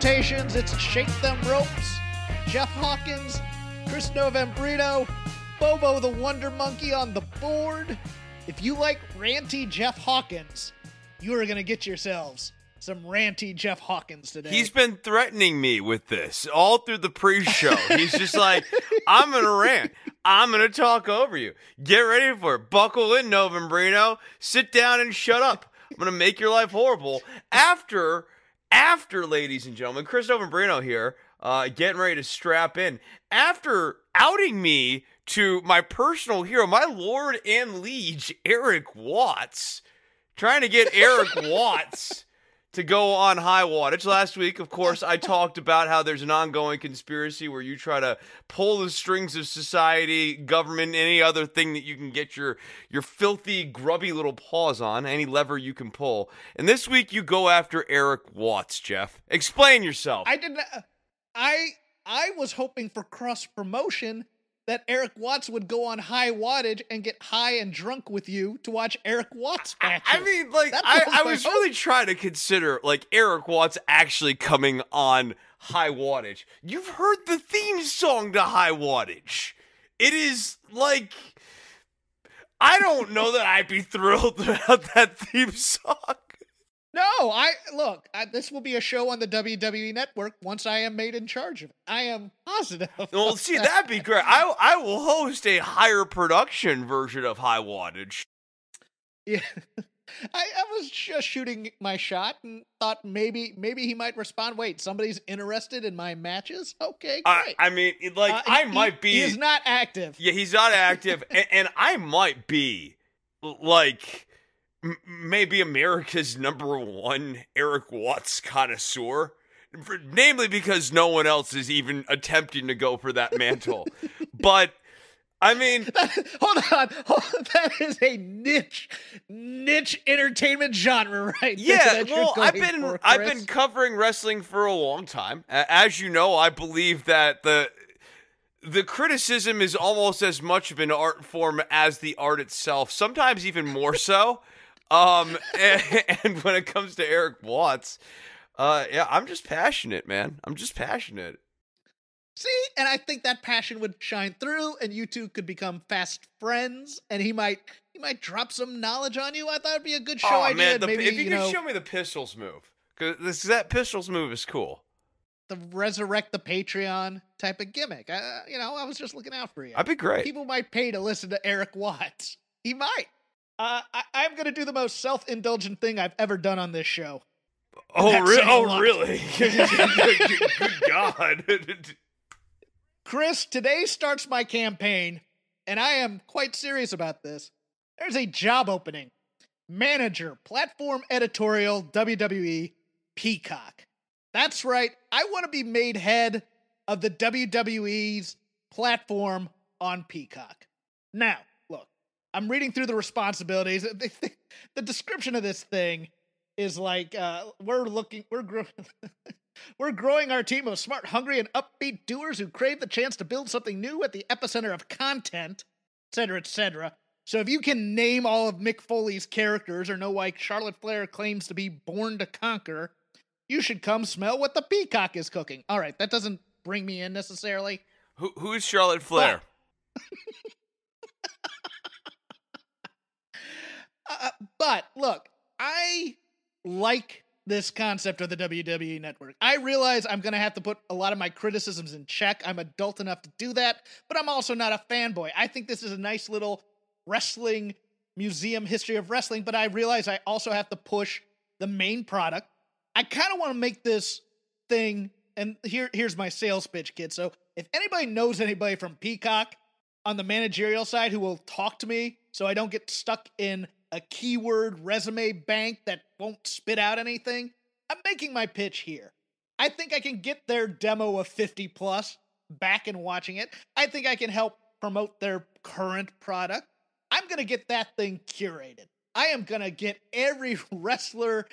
And salutations. It's Shake Them Ropes. Jeff Hawkins, Chris Novembrino, Bobo the Wonder Monkey on the board. If you like ranty Jeff Hawkins, you are going to get yourselves some ranty Jeff Hawkins today. He's been threatening me with this all through the pre-show. He's just like, I'm gonna rant. I'm gonna talk over you. Get ready for it. Buckle in, Novembrino. Sit down and shut up. I'm gonna make your life horrible. After, after, ladies and gentlemen, Christopher Novembrino here, uh, getting ready to strap in. After outing me to my personal hero, my lord and liege, Erik Watts, trying to get Erik Watts to go on high wattage. Last week, of course, I talked about how there's an ongoing conspiracy where you try to pull the strings of society, government, any other thing that you can get your your filthy, grubby little paws on, any lever you can pull. And this week, you go after Erik Watts, Jeff. Explain yourself. I did not. I I was hoping for cross promotion that Erik Watts would go on high wattage and get high and drunk with you to watch Erik Watts matches. I mean, like, That I, was I was really trying to consider, like, Erik Watts actually coming on High Wattage. You've heard the theme song to High Wattage. It is, like, I don't know that I'd be thrilled about that theme song. No, I look. I, this will be a show on the WWE Network once I am made in charge of it. I am positive. Well, see, that'd be great. I, I will host a higher production version of High Wattage. Yeah. I, I was just shooting my shot and thought maybe maybe he might respond. Wait, somebody's interested in my matches? Okay, I, great. I mean, like, Uh, I he- might be. He's not active. Yeah, he's not active, and, and I might be like m- maybe America's number one Erik Watts connoisseur, namely because no one else is even attempting to go for that mantle. but I mean, hold on, hold on. That is a niche, niche entertainment genre, right? yeah. Well, I've been for, I've been covering wrestling for a long time. As you know, I believe that the the criticism is almost as much of an art form as the art itself, sometimes even more so. Um, and, and when it comes to Erik Watts, uh, yeah, I'm just passionate, man. I'm just passionate. See, and I think that passion would shine through, and you two could become fast friends, and he might he might drop some knowledge on you. I thought it'd be a good show oh idea. man, the, maybe if you, you could know show me the pistols move, because that pistols move is cool. the resurrect the Patreon type of gimmick. I, you know, I was just looking out for you. I'd be great. People might pay to listen to Erik Watts. He might. Uh, I, I'm going to do the most self-indulgent thing I've ever done on this show. oh, re- oh, really? Good God. Chris, today starts my campaign, and I am quite serious about this. There's a job opening. Manager, platform editorial, WWE, Peacock. That's right. I want to be made head of the WWE's platform on Peacock. Now, I'm reading through the responsibilities. The, description of this thing is like uh, we're looking, we're grow- we're growing our team of smart, hungry, and upbeat doers who crave the chance to build something new at the epicenter of content, etc., etc. So if you can name all of Mick Foley's characters or know why Charlotte Flair claims to be born to conquer, You should come smell what the peacock is cooking. All right, that doesn't bring me in necessarily. Who, who's Charlotte Flair? Uh, but look, I like this concept of the WWE network. I realize I'm going to have to put a lot of my criticisms in check. I'm adult enough to do that, but I'm also not a fanboy. I think this is a nice little wrestling museum history of wrestling, but I realize I also have to push the main product. I kind of want to make this thing and here here's my sales pitch kid. So, if anybody knows anybody from Peacock on the managerial side who will talk to me so I don't get stuck in a keyword resume bank that won't spit out anything, I'm making my pitch here. I think I can get their demo of 50 plus back and watching it. I think I can help promote their current product. I'm going to get that thing curated. I am going to get every wrestler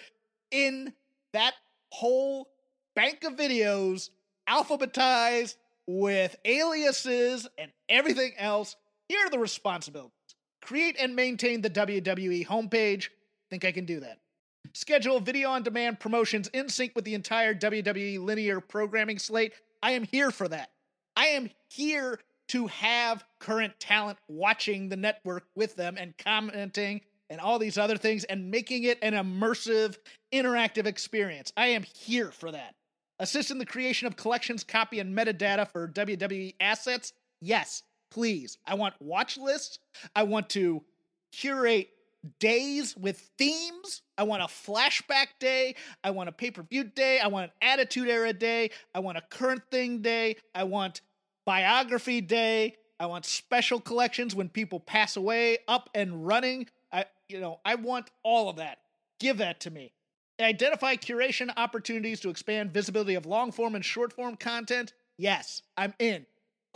in that whole bank of videos alphabetized with aliases and everything else. Here are the responsibilities create and maintain the WWE homepage. Think I can do that. Schedule video on demand promotions in sync with the entire WWE linear programming slate. I am here for that. I am here to have current talent watching the network with them and commenting and all these other things and making it an immersive, interactive experience. I am here for that. Assist in the creation of collections, copy, and metadata for WWE assets? Yes, please. I want watch lists. I want to curate days with themes. I want a flashback day. I want a pay per view day. I want an attitude era day. I want a current thing day. I want biography day. I want special collections when people pass away up and running. I you know, I want all of that. Give that to me. Identify curation opportunities to expand visibility of long form and short form content. Yes, I'm in.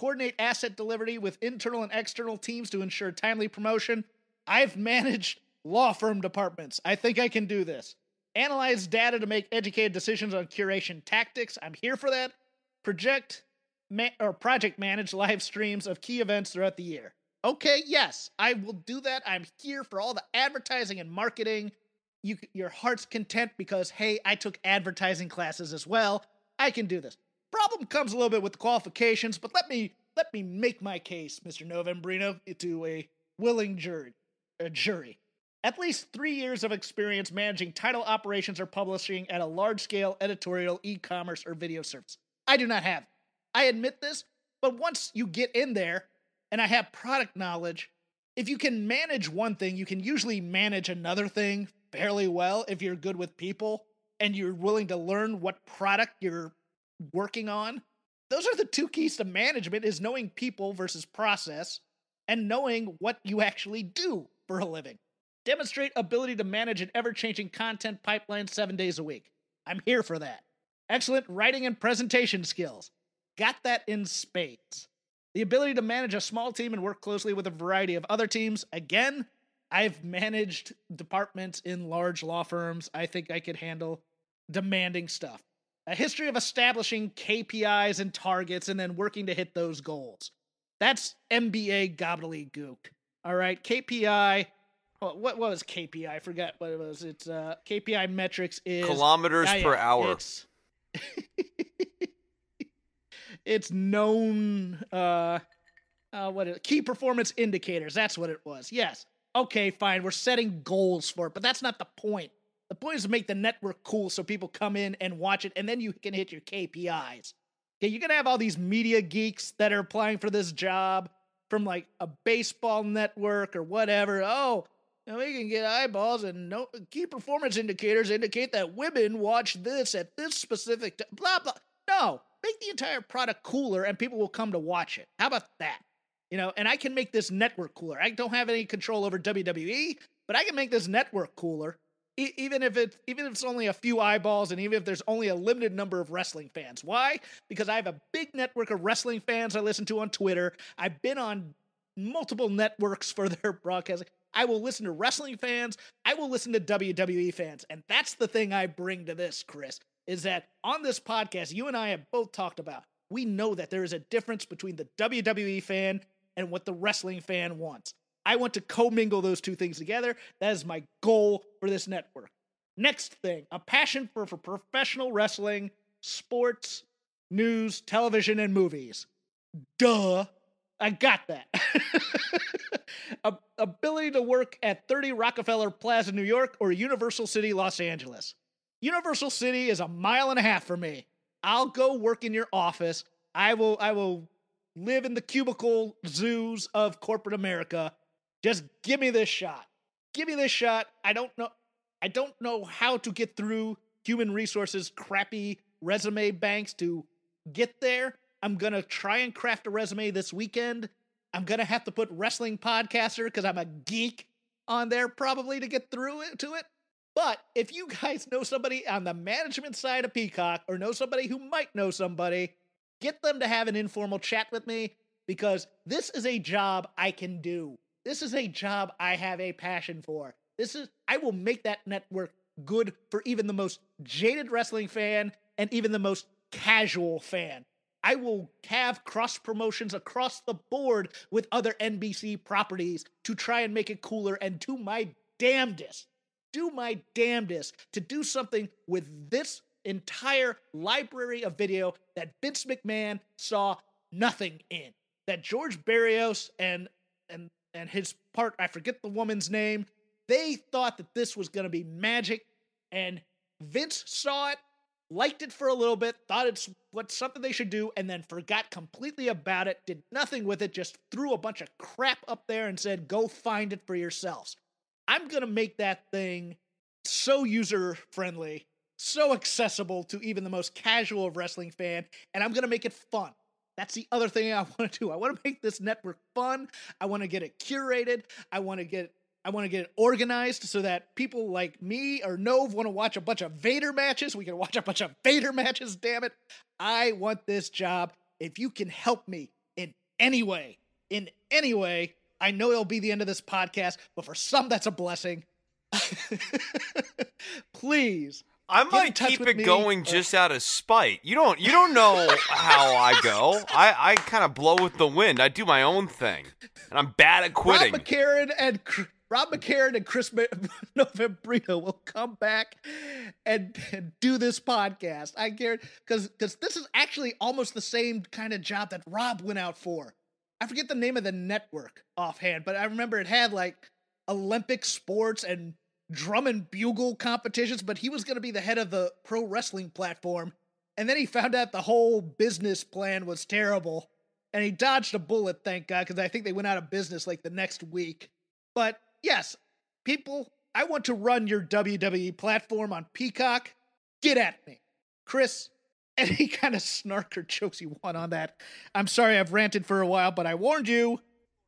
Coordinate asset delivery with internal and external teams to ensure timely promotion. I've managed law firm departments. I think I can do this. Analyze data to make educated decisions on curation tactics. I'm here for that. Project ma- or project manage live streams of key events throughout the year. Okay, yes, I will do that. I'm here for all the advertising and marketing. You, your heart's content because hey, I took advertising classes as well. I can do this. Problem comes a little bit with the qualifications, but let me let me make my case, Mr. Novembrino, to a willing jury. A jury. At least three years of experience managing title operations or publishing at a large scale editorial, e commerce, or video service. I do not have. I admit this, but once you get in there and I have product knowledge, if you can manage one thing, you can usually manage another thing fairly well if you're good with people and you're willing to learn what product you're working on. Those are the two keys to management is knowing people versus process and knowing what you actually do for a living. Demonstrate ability to manage an ever-changing content pipeline 7 days a week. I'm here for that. Excellent writing and presentation skills. Got that in spades. The ability to manage a small team and work closely with a variety of other teams. Again, I've managed departments in large law firms. I think I could handle demanding stuff. A history of establishing KPIs and targets and then working to hit those goals. That's MBA gobbledygook. All right, KPI. What, what was KPI? I forgot what it was. It's uh, KPI metrics is Kilometers yeah, per yeah, hour. It's, it's known. Uh, uh, what is it? key performance indicators? That's what it was. Yes. Okay, fine. We're setting goals for it, but that's not the point. The point is to make the network cool so people come in and watch it, and then you can hit your KPIs. Okay, you're gonna have all these media geeks that are applying for this job from like a baseball network or whatever. Oh, you we can get eyeballs and no key performance indicators indicate that women watch this at this specific time. Blah blah. No, make the entire product cooler and people will come to watch it. How about that? You know, and I can make this network cooler. I don't have any control over WWE, but I can make this network cooler. Even if it even if it's only a few eyeballs and even if there's only a limited number of wrestling fans. Why? Because I have a big network of wrestling fans I listen to on Twitter. I've been on multiple networks for their broadcasting. I will listen to wrestling fans. I will listen to WWE fans. And that's the thing I bring to this, Chris, is that on this podcast, you and I have both talked about, we know that there is a difference between the WWE fan and what the wrestling fan wants. I want to commingle those two things together. That is my goal for this network. Next thing, a passion for, for professional wrestling, sports, news, television, and movies. Duh. I got that. a- ability to work at 30 Rockefeller Plaza, New York, or Universal City, Los Angeles. Universal City is a mile and a half for me. I'll go work in your office. I will I will live in the cubicle zoos of corporate America. Just give me this shot. Give me this shot. I don't know I don't know how to get through human resources crappy resume banks to get there. I'm going to try and craft a resume this weekend. I'm going to have to put wrestling podcaster cuz I'm a geek on there probably to get through it to it. But if you guys know somebody on the management side of Peacock or know somebody who might know somebody, get them to have an informal chat with me because this is a job I can do. This is a job I have a passion for. This is I will make that network good for even the most jaded wrestling fan and even the most casual fan. I will have cross promotions across the board with other NBC properties to try and make it cooler and do my damnedest do my damnedest to do something with this entire library of video that Vince McMahon saw nothing in. That George Barrios and and and his part, I forget the woman's name, they thought that this was going to be magic and Vince saw it, liked it for a little bit, thought it's what something they should do and then forgot completely about it, did nothing with it, just threw a bunch of crap up there and said, "Go find it for yourselves." I'm going to make that thing so user friendly, so accessible to even the most casual of wrestling fan, and I'm going to make it fun. That's the other thing I want to do. I want to make this network fun. I want to get it curated. I want to get I want to get it organized so that people like me or Nove want to watch a bunch of Vader matches. We can watch a bunch of Vader matches, damn it. I want this job. If you can help me in any way, in any way, I know it'll be the end of this podcast, but for some, that's a blessing. Please. I might keep it going uh, just out of spite. You don't you don't know how I go. I, I kind of blow with the wind. I do my own thing. And I'm bad at quitting. Rob McCarran and Rob McCarran and Chris Novembrino will come back and, and do this podcast. I guarantee because because this is actually almost the same kind of job that Rob went out for. I forget the name of the network offhand, but I remember it had like Olympic sports and drum and bugle competitions, but he was going to be the head of the pro wrestling platform. And then he found out the whole business plan was terrible. And he dodged a bullet, thank God, because I think they went out of business like the next week. But yes, people, I want to run your WWE platform on Peacock. Get at me. Chris, any kind of snark or jokes you want on that. I'm sorry I've ranted for a while, but I warned you.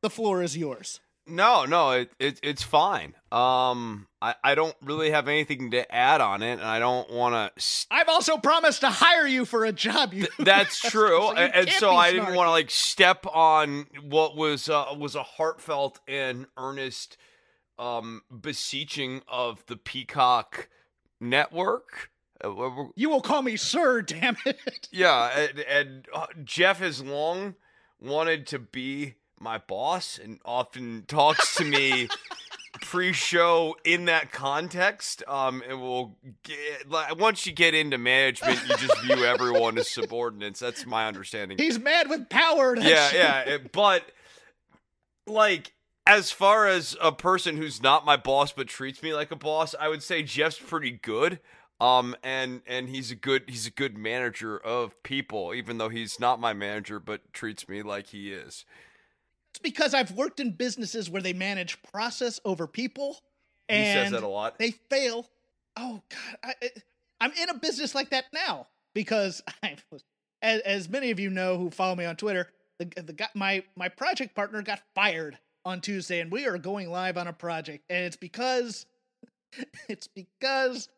The floor is yours. No, no, it, it it's fine. Um, I, I don't really have anything to add on it, and I don't want to. St- I've also promised to hire you for a job. You Th- that's true, so and, and so I didn't want to like step on what was uh, was a heartfelt and earnest um beseeching of the Peacock network. Uh, you will call me sir, damn it. Yeah, and, and uh, Jeff has long wanted to be my boss and often talks to me pre-show in that context. Um, and we'll get like once you get into management, you just view everyone as subordinates. That's my understanding. He's mad with power. Yeah, yeah, but like as far as a person who's not my boss but treats me like a boss, I would say Jeff's pretty good. Um, and and he's a good he's a good manager of people, even though he's not my manager, but treats me like he is. It's because I've worked in businesses where they manage process over people, and he says that a lot. They fail. Oh God, I, I'm in a business like that now because I, as, as many of you know who follow me on Twitter, the the my my project partner got fired on Tuesday, and we are going live on a project, and it's because it's because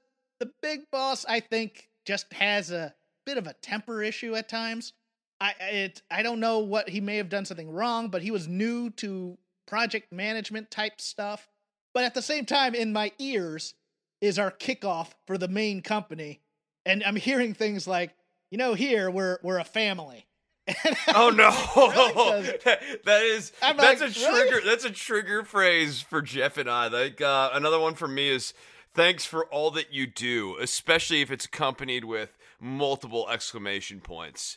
the big boss, I think, just has a bit of a temper issue at times. I it I don't know what he may have done something wrong, but he was new to project management type stuff. But at the same time, in my ears is our kickoff for the main company, and I'm hearing things like, you know, here we're we're a family. oh no! that is I'm that's like, a trigger. Really? That's a trigger phrase for Jeff and I. Like uh, another one for me is Thanks for all that you do, especially if it's accompanied with multiple exclamation points.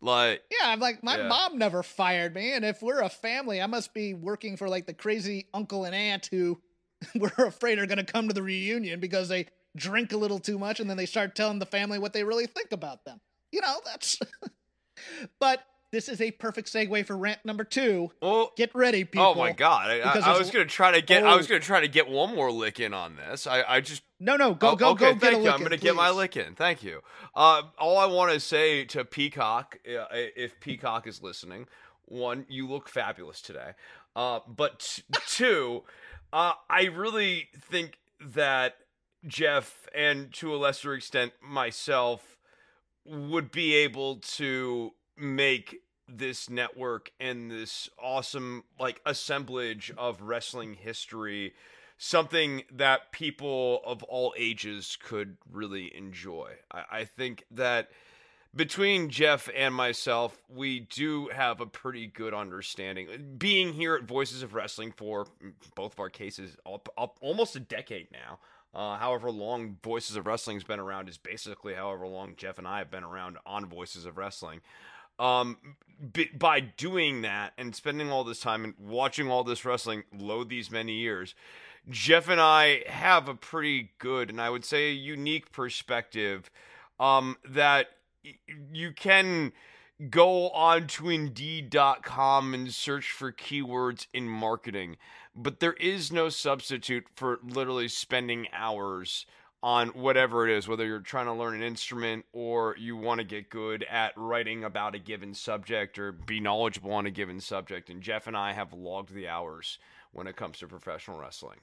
Like, Yeah, I'm like, my Yeah. mom never fired me. And if we're a family, I must be working for like the crazy uncle and aunt who we're afraid are going to come to the reunion because they drink a little too much and then they start telling the family what they really think about them. You know, that's. but this is a perfect segue for rant number two. oh, Get ready, people. oh my god! I, I, I was gonna try to get. I was Oh. gonna try to get one more lick in on this. I, I just No, no, go, Oh, go, okay, go, thank you. look I'm gonna get my lick in. Thank you. Uh, all I want to say to Peacock, uh, if Peacock is listening, one, you look fabulous today. Uh, but t- two, uh, I really think that Jeff and to a lesser extent myself would be able to make this network and this awesome like assemblage of wrestling history something that people of all ages could really enjoy. I, I think that between Jeff and myself, we do have a pretty good understanding. Being here at Voices of Wrestling for both of our cases, up, up almost a decade now. Uh, however long Voices of Wrestling's been around is basically however long Jeff and I have been around on Voices of Wrestling. Um, by doing that and spending all this time and watching all this wrestling, load these many years, Jeff and I have a pretty good and I would say a unique perspective um, that y- you can go on to indeed.com and search for keywords in marketing, but there is no substitute for literally spending hours on whatever it is, whether you're trying to learn an instrument or you want to get good at writing about a given subject or be knowledgeable on a given subject. And Jeff and I have logged the hours when it comes to professional wrestling.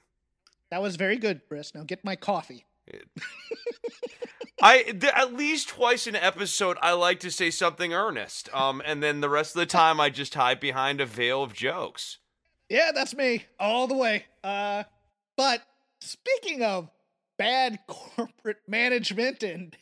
That was very good, Chris. Now get my coffee. I th- at least twice an episode I like to say something earnest. Um and then the rest of the time I just hide behind a veil of jokes. Yeah, that's me all the way. Uh, but speaking of bad corporate management and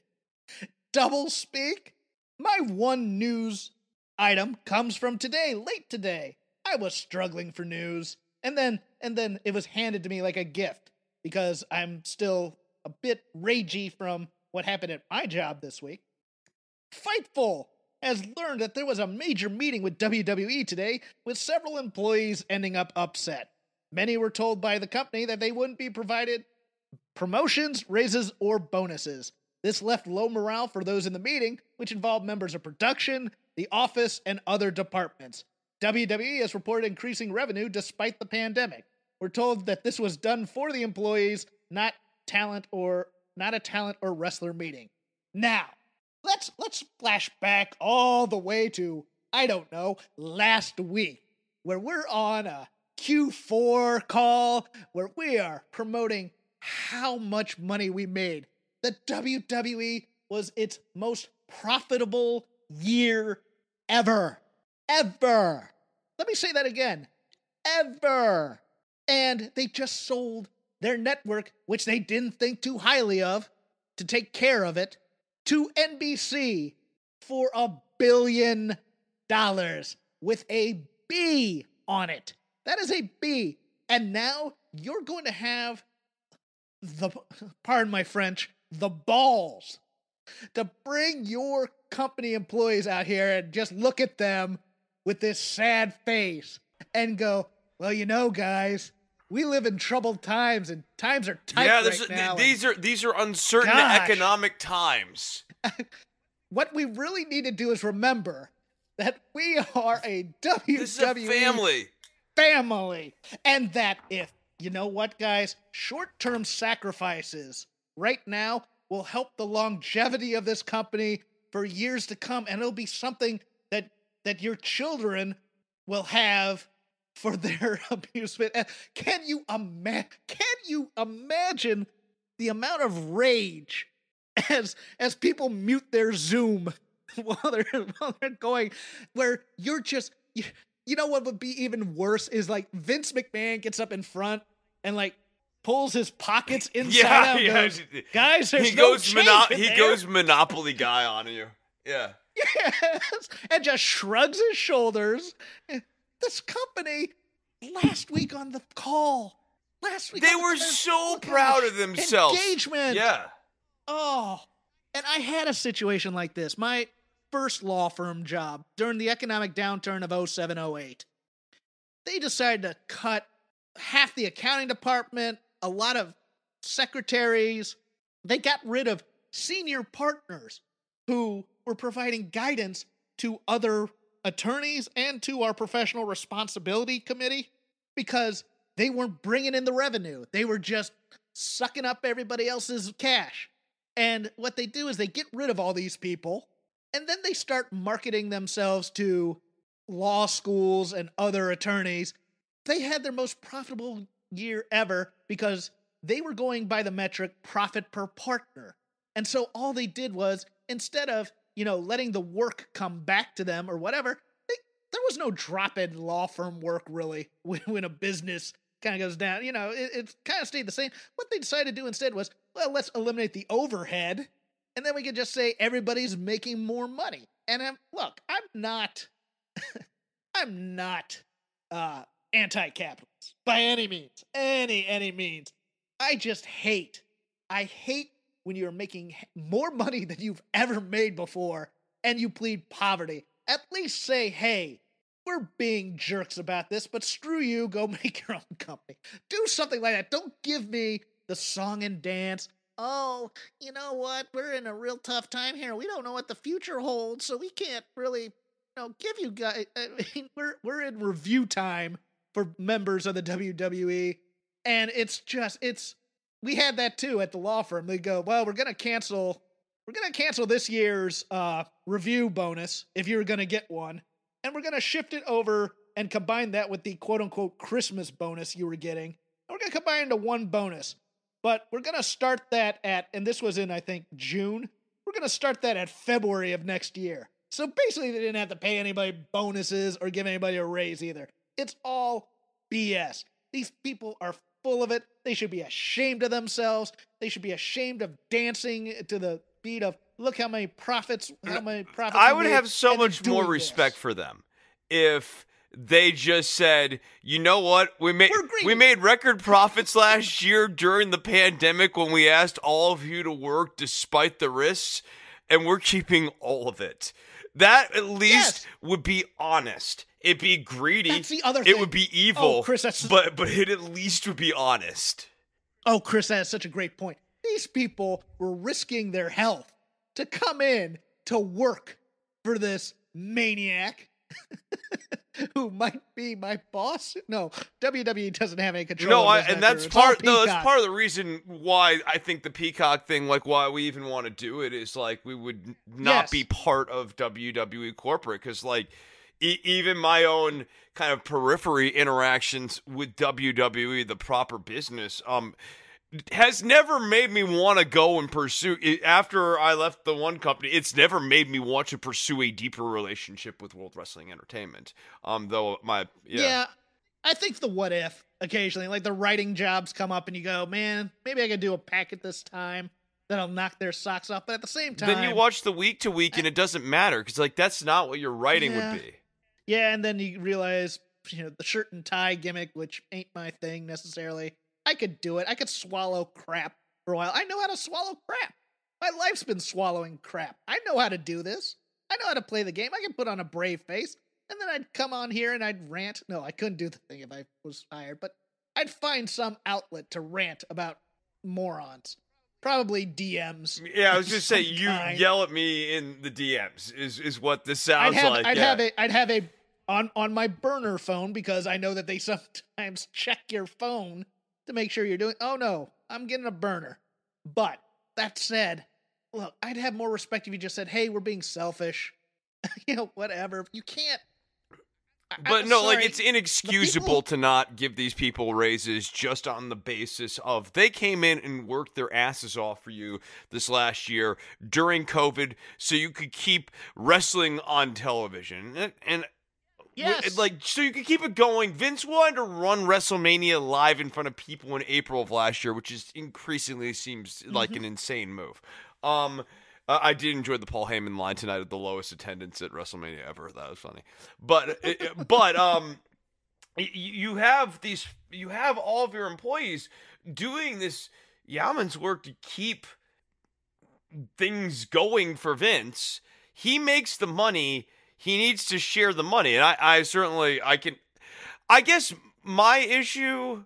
double speak, my one news item comes from today, late today. I was struggling for news, and then and then it was handed to me like a gift because I'm still a bit ragey from what happened at my job this week. Fightful has learned that there was a major meeting with WWE today, with several employees ending up upset. Many were told by the company that they wouldn't be provided promotions, raises, or bonuses. This left low morale for those in the meeting, which involved members of production, the office, and other departments. WWE has reported increasing revenue despite the pandemic. We're told that this was done for the employees, not talent or not a talent or wrestler meeting. Now, let's let's flash back all the way to I don't know, last week where we're on a Q4 call where we are promoting how much money we made. The WWE was its most profitable year ever. Ever. Let me say that again. Ever. And they just sold their network, which they didn't think too highly of, to take care of it, to NBC for a billion dollars with a B on it. That is a B. And now you're going to have the, pardon my French, the balls to bring your company employees out here and just look at them with this sad face and go, well, you know, guys, we live in troubled times and times are tight yeah, right now. and- these are these are uncertain Gosh. economic times. what we really need to do is remember that we are a WWE This is a family. family. And that if, you know what, guys, short term sacrifices right now will help the longevity of this company for years to come. And it'll be something that that your children will have for their amusement. And Can you ima- can you imagine the amount of rage as as people mute their Zoom while they're while they're going, where you're just you, you know what would be even worse is like Vince McMahon gets up in front and like pulls his pockets inside Yeah, out. yeah. Guys, he goes mono- he there." goes monopoly guy on you. Yeah. Yes, and just shrugs his shoulders. This company last week on the call, last week. They were gosh, so oh, proud gosh, of themselves. Engagement. Yeah. Oh, and I had a situation like this. My first law firm job during the economic downturn of 07 08. They decided to cut half the accounting department, a lot of secretaries. They got rid of senior partners who were providing guidance to other attorneys and to our professional responsibility committee because they weren't bringing in the revenue. They were just sucking up everybody else's cash. And what they do is they get rid of all these people and then they start marketing themselves to law schools and other attorneys. They had their most profitable year ever because they were going by the metric profit per partner. And so all they did was instead of, you know, letting the work come back to them or whatever, they, there was no drop in law firm work really when, when a business kind of goes down. You know, it, it kind of stayed the same. What they decided to do instead was, well, let's eliminate the overhead and then we could just say everybody's making more money. And I'm, look, I'm not, I'm not uh, anti-capitalist by any means, any any means. I just hate, I hate when you're making more money than you've ever made before, and you plead poverty. At least say, hey, we're being jerks about this, but screw you, go make your own company. Do something like that. Don't give me the song and dance oh, you know what? We're in a real tough time here. We don't know what the future holds, so we can't really, you know, give you guys. I mean, we're we're in review time for members of the WWE, and it's just it's. We had that too at the law firm. They go, well, we're gonna cancel. We're gonna cancel this year's uh, review bonus if you're gonna get one, and we're gonna shift it over and combine that with the quote unquote Christmas bonus you were getting. And we're gonna combine into one bonus. But we're going to start that at, and this was in, I think, June. We're going to start that at February of next year. So basically, they didn't have to pay anybody bonuses or give anybody a raise either. It's all BS. These people are full of it. They should be ashamed of themselves. They should be ashamed of dancing to the beat of look how many profits, how many uh, profits. I would have so much more respect this. for them if they just said, "You know what? We made we made record profits last year during the pandemic when we asked all of you to work despite the risks, and we're keeping all of it." That at least Yes. would be honest. It'd be greedy. That's the other It thing. would be oh, evil. Oh, Chris, that's- but but it at least would be honest. Oh, Chris, that is such a great point. These people were risking their health to come in to work for this maniac who might be my boss. No, WWE doesn't have any control. No, I, and that's part. No, that's part of the reason why I think the Peacock thing, like why we even want to do it, is like we would not Yes. be part of WWE corporate because, like, e- even my own kind of periphery interactions with WWE, the proper business, um, has never made me want to go and pursue. After I left the one company, it's never made me want to pursue a deeper relationship with World Wrestling Entertainment. Um, though my yeah. Yeah. I think the what if occasionally, like the writing jobs come up and you go, man, maybe I could do a packet this time that'll knock their socks off. But at the same time, Then you watch the week to week, and it doesn't matter because like that's not what your writing Yeah. would be. Yeah, and then you realize, you know, the shirt and tie gimmick, which ain't my thing necessarily. I could do it. I could swallow crap for a while. I know how to swallow crap. My life's been swallowing crap. I know how to do this. I know how to play the game. I can put on a brave face, and then I'd come on here and I'd rant. No, I couldn't do the thing if I was hired, but I'd find some outlet to rant about morons. Probably DMs. Yeah, I was just saying you kind. yell at me in the DMs is is what this I'd sounds have, like. I'd yeah. have a I'd have a on on my burner phone because I know that they sometimes check your phone to make sure you're doing. Oh no, I'm getting a burner. But that said, look, I'd have more respect if you just said, "Hey, we're being selfish." you know, whatever. You can't. But I'm no, like it's inexcusable people- to not give these people raises just on the basis of they came in and worked their asses off for you this last year during COVID so you could keep wrestling on television. And, and Yes. like so you could keep it going. Vince wanted to run WrestleMania live in front of people in April of last year, which is increasingly seems like Mm-hmm. an insane move. Um uh, I did enjoy the Paul Heyman line tonight at the lowest attendance at WrestleMania ever. That was funny. But but um you have these you have all of your employees doing this Yaman's work to keep things going for Vince. He makes the money. He needs to share the money. And I, I certainly I can I guess my issue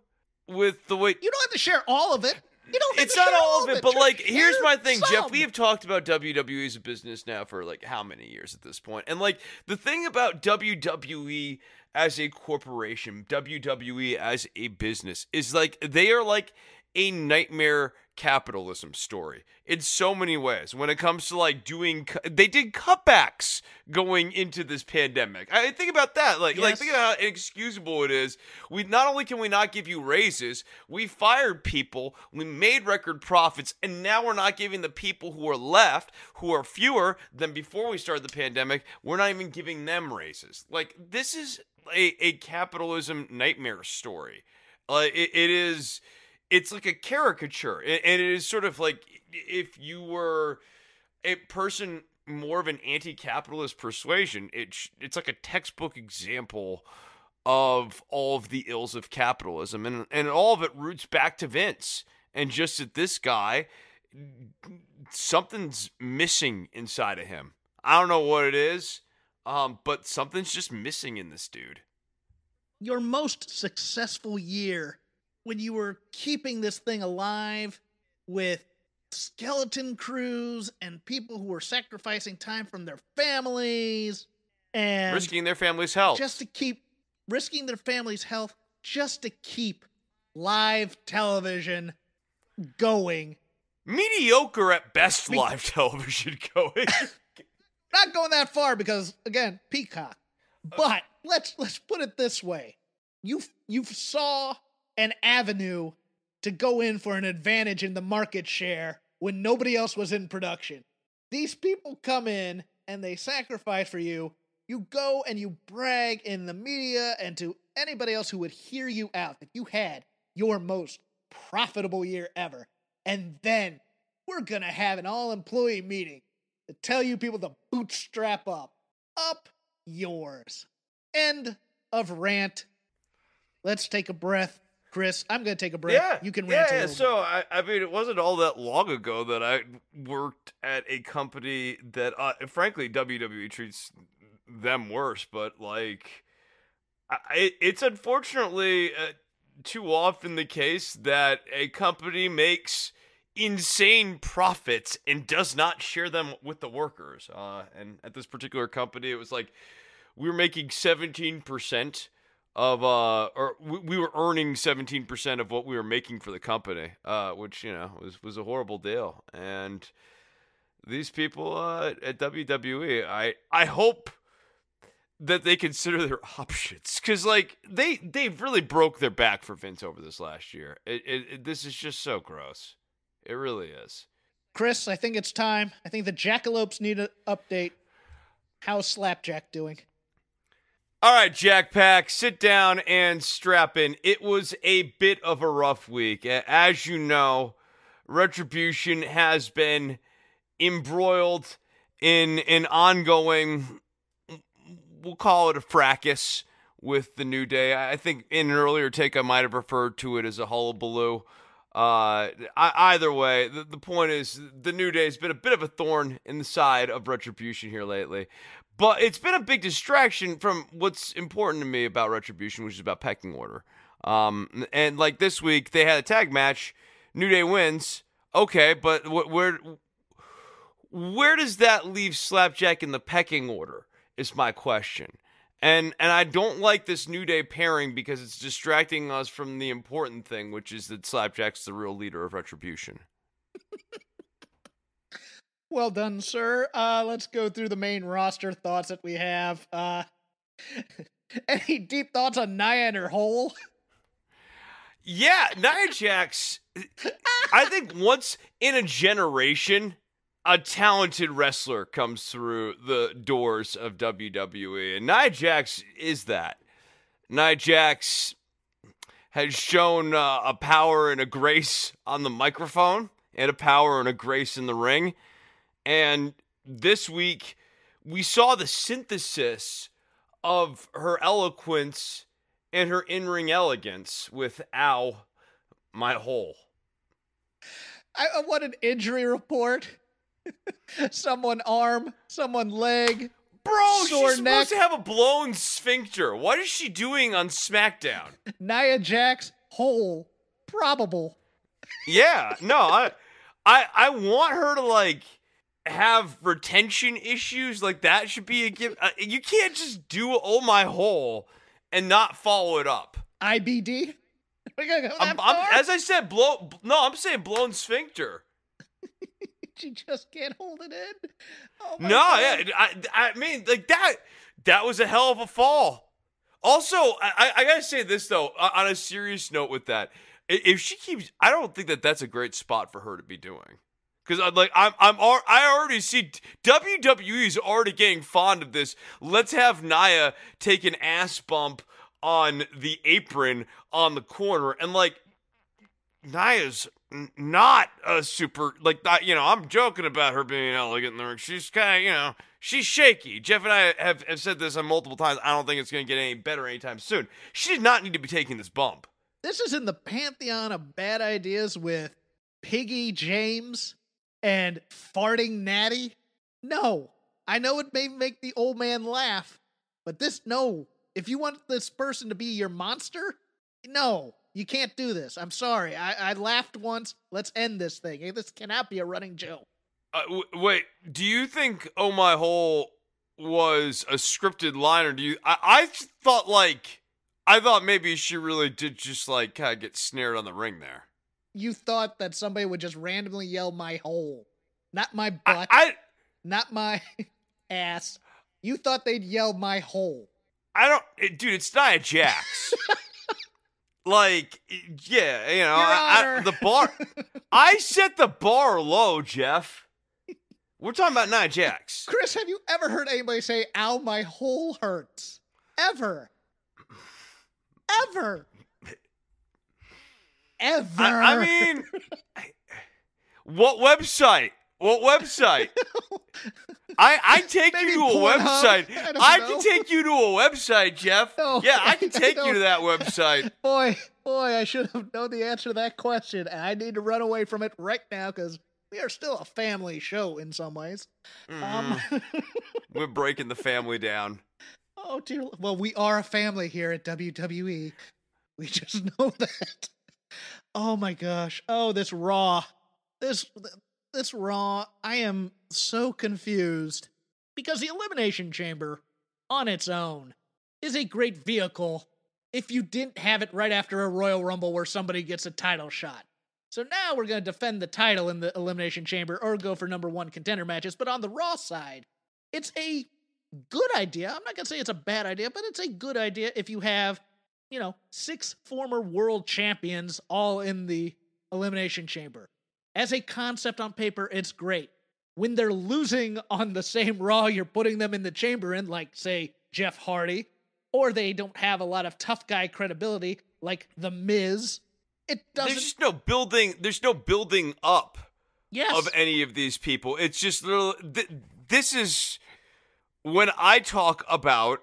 with the way You don't have to share all of it. You don't. It's not all of it, but like here's my thing, Jeff. We have talked about WWE as a business now for like how many years at this point, and like the thing about WWE as a corporation, WWE as a business is like they are like a nightmare capitalism story in so many ways. When it comes to like doing they did cutbacks going into this pandemic. I think about that like like think about how inexcusable it is. We not only can we not give you raises we fired people we made record profits and now we're not giving the people who are left who are fewer than before we started the pandemic we're not even giving them raises. Like this is a, a capitalism nightmare story. Like it, it is it's like a caricature and it is sort of like if you were a person more of an anti-capitalist persuasion it it's like a textbook example of all of the ills of capitalism and and all of it roots back to Vince and just that this guy something's missing inside of him. I don't know what it is um but something's just missing in this dude. Your most successful year when you were keeping this thing alive with skeleton crews and people who were sacrificing time from their families and risking their family's health. just to keep risking their family's health just to keep live television going. Mediocre at best Me- live television going. Not going that far because again peacock. Uh, but let's let's put it this way. You you saw an avenue to go in for an advantage in the market share when nobody else was in production these people come in and they sacrifice for you you go and you brag in the media and to anybody else who would hear you out that you had your most profitable year ever and then we're gonna have an all employee meeting to tell you people to bootstrap up. Up yours. End of rant. Let's take a breath. Chris, I'm going to take a break. Yeah, You can yeah, rant a yeah. So I, I mean, it wasn't all that long ago that I worked at a company that, uh, frankly, WWE treats them worse. But like, I, it- it's unfortunately uh, too often the case that a company makes insane profits and does not share them with the workers. Uh, and at this particular company, it was like we were making seventeen percent of uh or we, we were earning 17% of what we were making for the company uh which you know was was a horrible deal and these people uh at WWE I I hope that they consider their options cuz like they they really broke their back for Vince over this last year it, it, it this is just so gross it really is Chris, I think it's time. I think the jackalopes need an update. How's Slapjack doing? All right, Jack Pack, sit down and strap in. It was a bit of a rough week. As you know, Retribution has been embroiled in an ongoing, we'll call it a fracas with the New Day. I think in an earlier take, I might have referred to it as a hullabaloo. Uh, either way, the, the point is the New Day has been a bit of a thorn in the side of Retribution here lately. But it's been a big distraction from what's important to me about Retribution, which is about pecking order. Um, and like this week, they had a tag match. New Day wins. Okay, but wh- where where does that leave Slapjack in the pecking order? Is my question. And and I don't like this New Day pairing because it's distracting us from the important thing, which is that Slapjack's the real leader of Retribution. Well done, sir. Uh, let's go through the main roster thoughts that we have. Uh, any deep thoughts on Nia and her hole? Yeah, Nia Jax. I think once in a generation, a talented wrestler comes through the doors of WWE, and Nia Jax is that. Nia Jax has shown uh, a power and a grace on the microphone, and a power and a grace in the ring. And this week, we saw the synthesis of her eloquence and her in ring elegance with Ow, my hole. I, want an injury report. someone arm, someone leg. Bro, Sore she's neck. supposed to have a blown sphincter. What is she doing on SmackDown? Nia Jax hole probable. Yeah, no, I, I, I want her to like have retention issues. Like that should be a gift. Uh, you can't just do oh my hole and not follow it up. IBD. Go that I'm, I'm, as I said, blow. No, I'm saying blown sphincter. she just can't hold it in. Oh No, God. yeah, I, I mean, like that. That was a hell of a fall. Also, I, I- I gotta say this though, on a serious note, with that, if she keeps, I don't think that that's a great spot for her to be doing. Because I'm like, I'm, I'm, I already see WWE is already getting fond of this. Let's have Nia take an ass bump on the apron on the corner, and like, Nia's n- not a super like. You know, I'm joking about her being elegant in the ring. She's kind of you know she's shaky. Jeff and I have, have said this on multiple times. I don't think it's going to get any better anytime soon. She did not need to be taking this bump. This is in the pantheon of bad ideas with Piggy James and farting Natty. No, I know it may make the old man laugh, but this no. If you want this person to be your monster, no, you can't do this. I'm sorry. I, I laughed once. Let's end this thing. This cannot be a running joke. Uh, w- wait, do you think "Oh My Hole" was a scripted line, or do you? I, I thought like I thought maybe she really did just like kind of get snared on the ring there. You thought that somebody would just randomly yell my hole, not my butt, I not my ass. You thought they'd yell my hole. I don't, it, dude. It's Nia Jax. like, yeah, you know, I, I, the bar. I set the bar low, Jeff. We're talking about Nia Jax. Chris, have you ever heard anybody say, ow, my hole hurts? Ever. Ever. Ever. I, I mean, what website? What website? I I take Maybe you to a website. I I can take you to a website, Jeff. No, yeah, I can I take you to that website. boy, boy, I should have known the answer to that question, and I need to run away from it right now because we are still a family show in some ways. Um, We're breaking the family down. oh dear. Well, we are a family here at WWE. We just know that. Oh my gosh. Oh, this Raw. This this Raw. I am so confused because the Elimination Chamber, on its own, is a great vehicle. If you didn't have it right after a Royal Rumble where somebody gets a title shot. So now we're going to defend the title in the Elimination Chamber or go for number one contender matches. But on the Raw side, it's a good idea. I'm not going to say it's a bad idea, but it's a good idea if you have, you know, six former world champions all in the Elimination Chamber. As a concept on paper, it's great. When they're losing on the same Raw you're putting them in the chamber in, like, say, Jeff Hardy, or they don't have a lot of tough guy credibility, like The Miz, it doesn't. There's just no building. There's no building up yes. of any of these people. It's just little. Th- this is when I talk about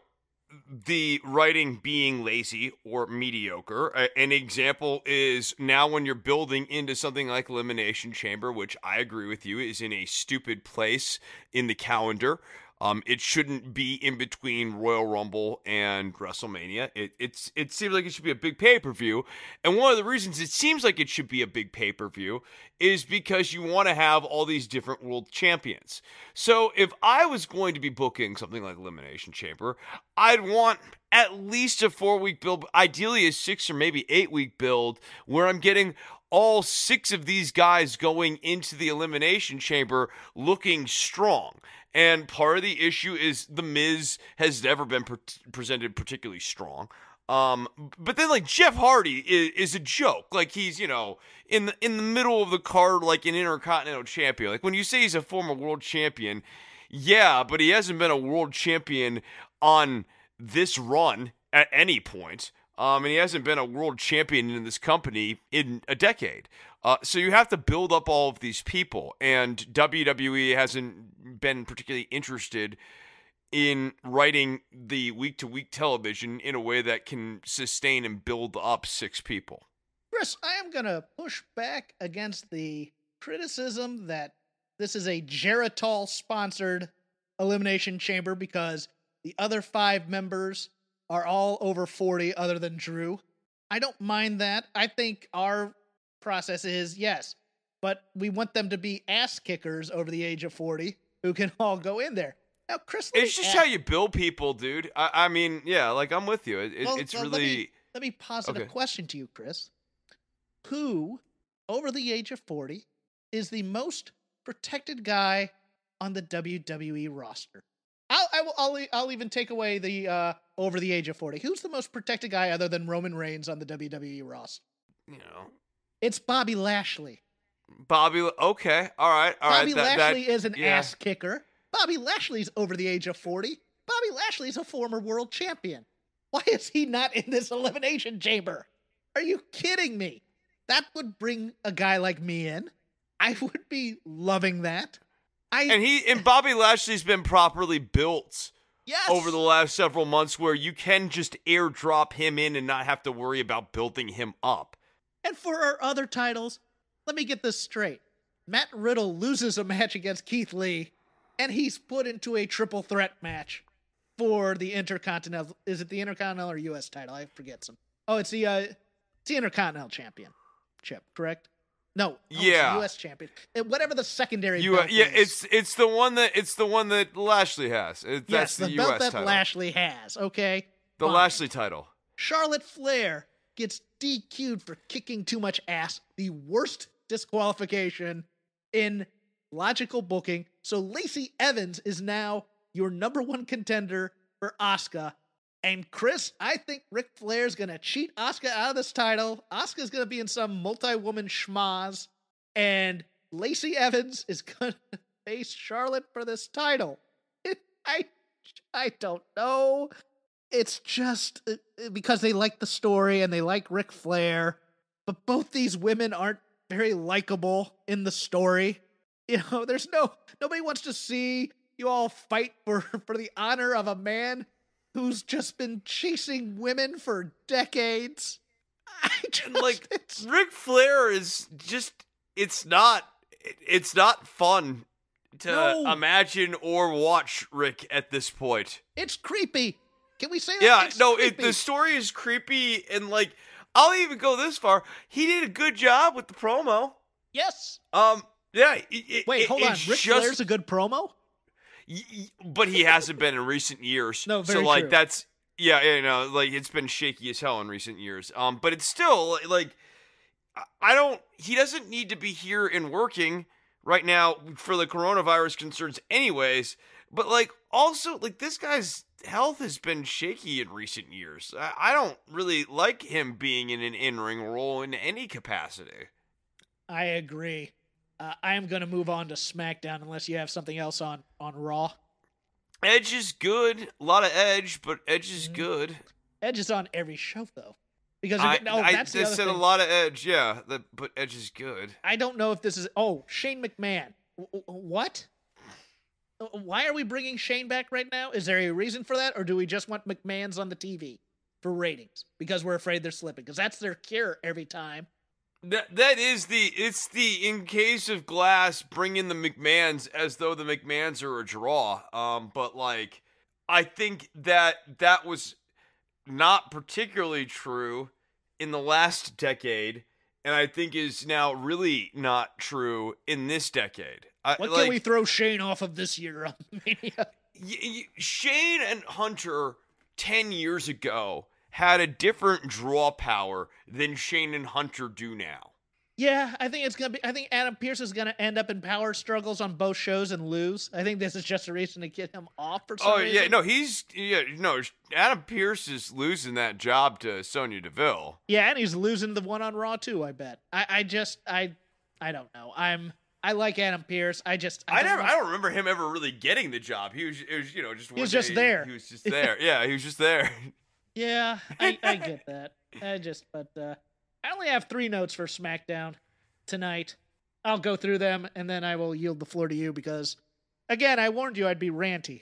the writing being lazy or mediocre. An example is now when you're building into something like Elimination Chamber, which I agree with you is in a stupid place in the calendar. Um, it shouldn't be in between Royal Rumble and WrestleMania. It it's it seems like it should be a big pay per view, and one of the reasons it seems like it should be a big pay per view is because you want to have all these different world champions. So if I was going to be booking something like Elimination Chamber, I'd want at least a four week build, ideally a six or maybe eight week build, where I'm getting all six of these guys going into the Elimination Chamber looking strong. And part of the issue is the Miz has never been pre- presented particularly strong. Um, but then like Jeff Hardy is, is a joke. Like he's you know in the in the middle of the card like an intercontinental champion. Like when you say he's a former world champion, yeah, but he hasn't been a world champion on this run at any point. Um, and he hasn't been a world champion in this company in a decade. Uh, so you have to build up all of these people, and WWE hasn't been particularly interested in writing the week to week television in a way that can sustain and build up six people. Chris, I am going to push back against the criticism that this is a Geritol sponsored elimination chamber because the other five members are all over 40 other than Drew. I don't mind that. I think our process is yes, but we want them to be ass kickers over the age of 40 who can all go in there. Now, Chris, It's just how you build people, dude. I, I mean, yeah, like I'm with you. It, it- Well, it's well, really. Let me, let me posit a question to you, Chris. Who, over the age of 40, is the most protected guy on the WWE roster? I'll, I will, I'll, I'll even take away the uh, over the age of 40. Who's the most protected guy other than Roman Reigns on the WWE roster? you know, It's Bobby Lashley. Bobby. Okay, all right, all right. Bobby that- that- Lashley is an yeah. ass kicker. Bobby Lashley's over the age of 40. Bobby Lashley's a former world champion. Why is he not in this elimination chamber? Are you kidding me? That would bring a guy like me in. I would be loving that. I And he and Bobby Lashley's been properly built yes. over the last several months, where you can just airdrop him in and not have to worry about building him up. And for our other titles, let me get this straight. Matt Riddle loses a match against Keith Lee, and he's put into a triple threat match for the Intercontinental. Is it the Intercontinental or U.S. title? I forget some. Oh, it's the uh, it's the Intercontinental Championship, correct? No, the Yeah. U.S. Champion. Uh, Whatever the secondary. You, belt yeah, is. it's it's the one that it's the one that Lashley has. It, yes, that's the, the, belt U.S. that title. Lashley has. Okay, the fine. Lashley title. Charlotte Flair gets DQ'd for kicking too much ass, the worst disqualification in logical booking. So Lacey Evans is now your number one contender for Asuka. And Chris, I think Ric Flair's gonna cheat Asuka out of this title. Asuka's gonna be in some multi-woman schmaz, and Lacey Evans is gonna face Charlotte for this title. I, I don't know it's just uh, uh, because they like the story and they like Ric Flair, but both these women aren't very likable in the story. You know, there's no nobody wants to see you all fight for for the honor of a man who's just been chasing women for decades. I just, like it's, Ric Flair is just it's not it's not fun to No. imagine or watch Rick at this point. it's creepy. Can we say that? Yeah, It's no, it, the story is creepy and like I'll even go this far. He did a good job with the promo. yes. Um, yeah. it- it- Wait, it- hold on. Rick just- Flair's a good promo. But he hasn't been in recent years. No, very so like true. that's yeah, you know, like it's been shaky as hell in recent years. Um, but it's still like I don't. He doesn't need to be here and working right now for the coronavirus concerns, anyways. But like also like this guy's health has been shaky in recent years. I, don't really like him being in an in ring role in any capacity. I agree. Uh, I am going to move on to SmackDown unless you have something else on on Raw. Edge is good, a lot of Edge, but Edge is Mhm. good. Edge is on every show though, because I, no, I, that's the I other said a lot of Edge, yeah, but Edge is good. I don't know if this is. Oh, Shane McMahon. W- what? Uh, Why are we bringing Shane back right now? Is there a reason for that, or do we just want McMahon's on the TV for ratings because we're afraid they're slipping? Because that's their cure every time. That that is the it's the in case of glass bring in the McMahons as though the McMahons are a draw. Um, but like I think that that was not particularly true in the last decade, and I think is now really not true in this decade. I, What like, can we throw Shane off of this year on Mania? y- y- Shane and Hunter 10 years ago had a different draw power than Shane and Hunter do now. Yeah, I think it's gonna be. I think Adam Pearce is gonna end up in power struggles on both shows and lose. I think this is just a reason to get him off for some Oh reason. yeah, no, he's yeah, no. Adam Pearce is losing that job to Sonya Deville. Yeah, and he's losing the one on Raw too. I bet. I, I just, I, I don't know. I'm, I like Adam Pearce. I just, I, don't never, know- I don't remember him ever really getting the job. He was, it was, you know, just one was just there. He was just there. yeah, he was just there. Yeah, I, I get that. I just, but uh, I only have three notes for SmackDown tonight. I'll go through them and then I will yield the floor to you because, again, I warned you I'd be ranty.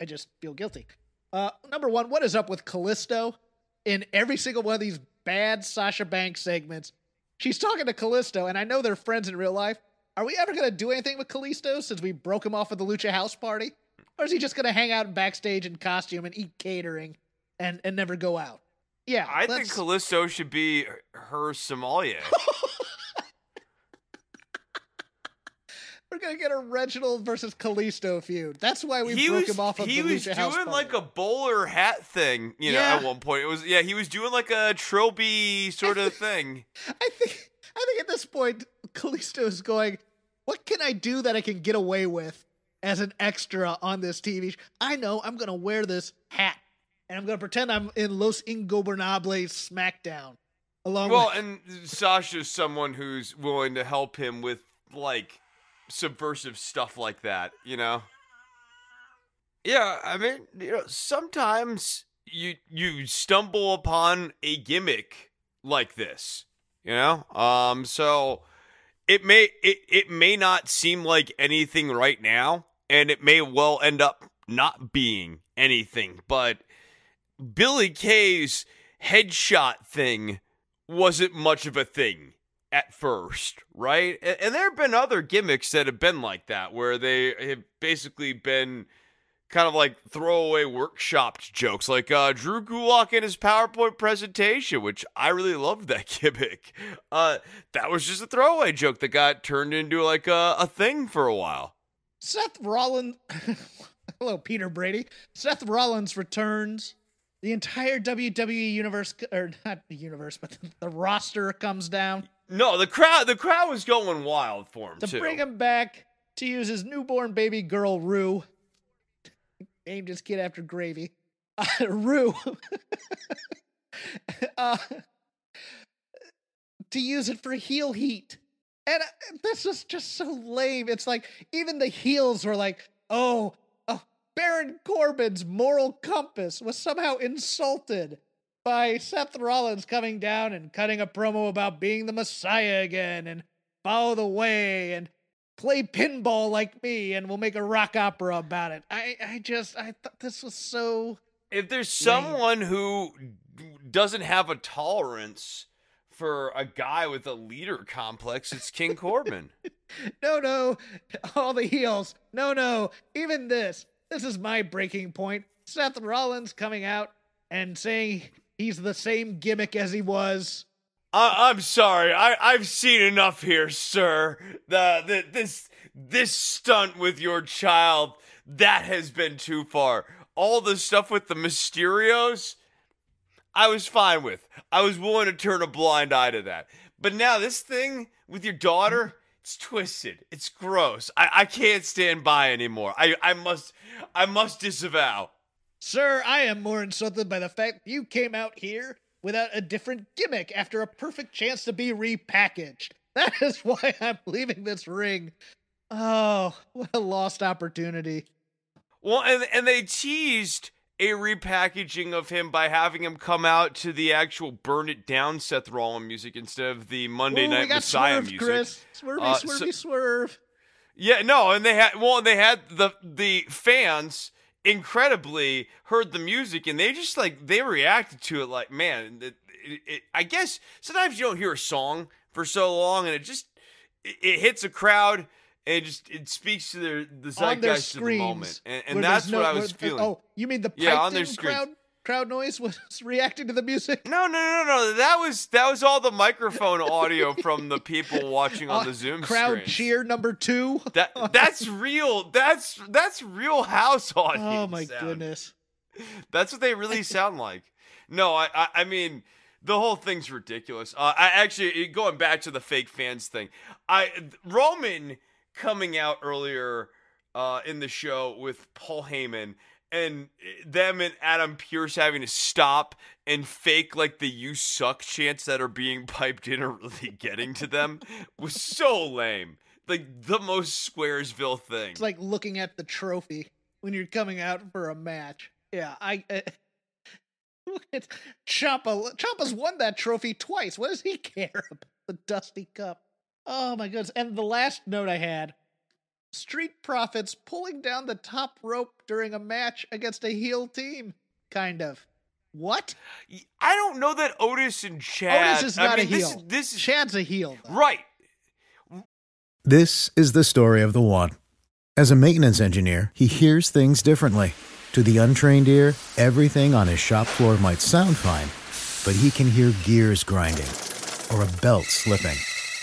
I just feel guilty. Uh, number one, what is up with Kalisto in every single one of these bad Sasha Banks segments? She's talking to Kalisto, and I know they're friends in real life. Are we ever going to do anything with Kalisto since we broke him off at the Lucha House Party? Or is he just going to hang out backstage in costume and eat catering and, and never go out? Yeah. I think let's- Kalisto should be her sommelier. We're gonna get a Reginald versus Kalisto feud. That's why we he broke was, him off of he the was Lucha doing like a bowler hat thing, you know, Yeah. at one point. It was yeah, he was doing like a trophy sort of thing. I think I think at this point Kalisto is going, what can I do that I can get away with as an extra on this TV? sh- I know I'm gonna wear this hat and I'm gonna pretend I'm in Los Ingobernables SmackDown. Along with Well, with and Sasha's someone who's willing to help him with like subversive stuff like that, you know? Yeah, I mean, you know, sometimes you you stumble upon a gimmick like this, you know? Um so it may it, it may not seem like anything right now and it may well end up not being anything, but Billie Kay's headshot thing wasn't much of a thing at first, right? And, and there have been other gimmicks that have been like that, where they have basically been kind of like throwaway workshopped jokes, like uh, Drew Gulak in his PowerPoint presentation, which I really loved that gimmick. Uh, that was just a throwaway joke that got turned into like a, a thing for a while. Seth Rollins Hello, Peter Brady. Seth Rollins returns. The entire WWE universe, or not the universe, but the roster comes down. No, the crowd the crowd was going wild for him to too. bring him back to use his newborn baby girl Roux. Named his kid after gravy. Uh, Roux. uh, to use it for heel heat. And uh, this was just so lame. It's like even the heels were like, "Oh, oh Baron Corbin's moral compass was somehow insulted by Seth Rollins coming down and cutting a promo about being the Messiah again and follow the way and play pinball like me and we'll make a rock opera about it. I I just I thought this was so if there's lame. someone who doesn't have a tolerance for a guy with a leader complex, it's King Corbin. no no all the heels. No no. Even this. This is my breaking point. Seth Rollins coming out and saying he's the same gimmick as he was. I, I'm sorry. I, I've seen enough here, sir. The, the this this stunt with your child that has been too far. All the stuff with the Mysterios, I was fine with. I was willing to turn a blind eye to that. But now this thing with your daughter, it's twisted. It's gross. I, I can't stand by anymore. I, I must I must disavow. Sir, I am more insulted by the fact you came out here without a different gimmick after a perfect chance to be repackaged. That is why I'm leaving this ring. Oh, what a lost opportunity. Well, and and they teased a repackaging of him by having him come out to the actual "Burn It Down" Seth Rollins music instead of the Monday Ooh, Night Messiah swerve, music. Chris. Swervy, Uh, swervy, so- swerve. Yeah, no, and they had well, they had the the fans incredibly heard the music and they just like they reacted to it like man. It, it, it, I guess sometimes you don't hear a song for so long and it just it, it hits a crowd and it just it speaks to their the on their zeitgeist of the moment, and, and that's there's what no- I was where- feeling. Oh, you mean the Yeah, on their in screens. Crowd noise was reacting to the music? No, no, no, no. That was that was all the microphone audio from the people watching on Uh, the Zoom crowd screens. cheer number two. That that's real. That's that's real house audience. Oh my sound. goodness. That's what they really sound like. No, I I, I mean the whole thing's ridiculous. Uh, I actually going back to the fake fans thing. I Roman coming out earlier uh, in the show with Paul Heyman and them and Adam Pearce having to stop and fake like the "you suck" chants that are being piped in are really getting to them was so lame. Like the most Squaresville thing. It's like looking at the trophy when you're coming out for a match. Yeah, I. Uh, at Ciampa. Ciampa's won that trophy twice. What does he care about the Dusty Cup? Oh my goodness! And the last note I had Street Profits pulling down the top rope during a match against a heel team. Kind of. What? I don't know that Otis and Chad. Otis is not I mean, a heel. This, is- this is Chad's a heel. Though. right. This is the story of the one. As a maintenance engineer, he hears things differently. To the untrained ear, everything on his shop floor might sound fine, but he can hear gears grinding or a belt slipping.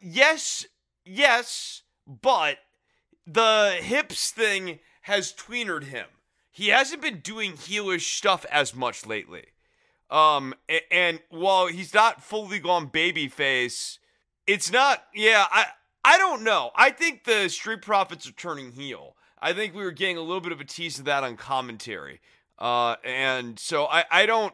Yes, yes, but the hips thing has tweenered him. He hasn't been doing heelish stuff as much lately. Um, and while he's not fully gone baby face, it's not. Yeah, I I don't know. I think the Street Profits are turning heel. I think we were getting a little bit of a tease of that on commentary. Uh, and so I I don't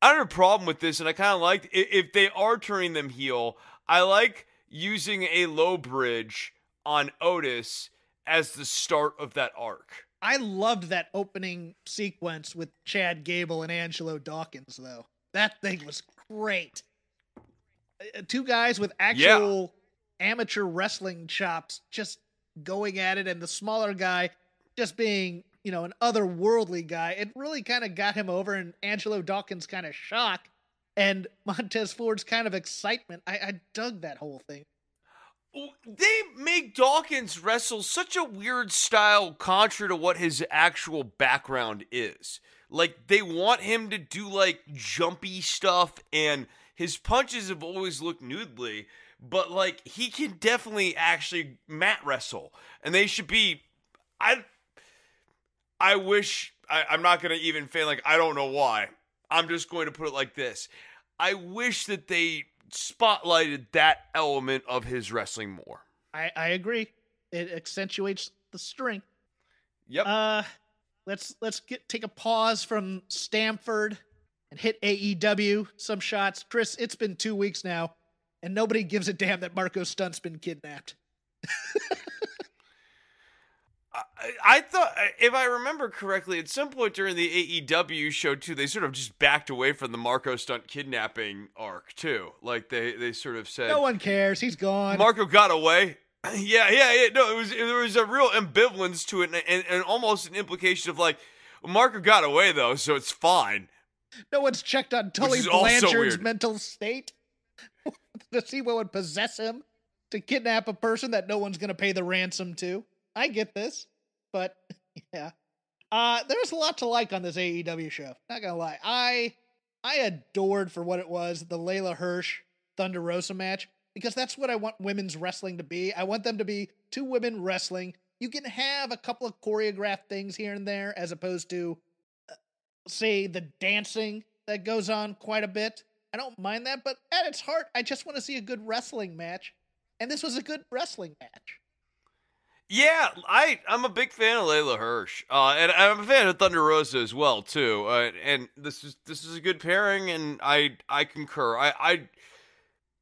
I don't have a problem with this, and I kind of like if they are turning them heel. I like using a low bridge on Otis as the start of that arc. I loved that opening sequence with Chad Gable and Angelo Dawkins, though. That thing was great. Uh, Two guys with actual amateur wrestling chops just going at it, and the smaller guy just being, you know, an otherworldly guy. It really kind of got him over, and Angelo Dawkins' kind of shock and Montez Ford's kind of excitement. I, I dug that whole thing. They make Dawkins wrestle such a weird style, contrary to what his actual background is. Like, they want him to do, like, jumpy stuff, and his punches have always looked noodly, but, like, he can definitely actually mat wrestle. And they should be. I. I wish. I, I'm not to even say, like, I don't know why. I'm just going to put it like this. I wish that they spotlighted that element of his wrestling more. I, I agree. It accentuates the strength. Yep. Uh, let's let's get take a pause from Stamford and hit AEW. Some shots, Chris. It's been two weeks now, and nobody gives a damn that Marko Stunt's been kidnapped. I, thought, if I remember correctly, at some point during the AEW show too, they sort of just backed away from the Marko Stunt kidnapping arc too. Like they, they sort of said, No one cares. He's gone. Marko got away. Yeah, yeah, yeah. No, it was there was a real ambivalence to it, and, and, and almost an implication of like, Marko got away though, so it's fine. no one's checked on Tully Blanchard's mental state to see what would possess him to kidnap a person that no one's going to pay the ransom to. I get this, but yeah. Uh, there's a lot to like on this AEW show. Not gonna lie, I I adored for what it was the Leyla Hirsch Thunder Rosa match because that's what I want women's wrestling to be. I want them to be two women wrestling. You can have a couple of choreographed things here and there as opposed to uh, say the dancing that goes on quite a bit. I don't mind that, but at its heart, I just want to see a good wrestling match. And this was a good wrestling match. Yeah, I I'm a big fan of Leyla Hirsch, uh, and I'm a fan of Thunder Rosa as well too. Uh, and this is this is a good pairing, and I I concur. I I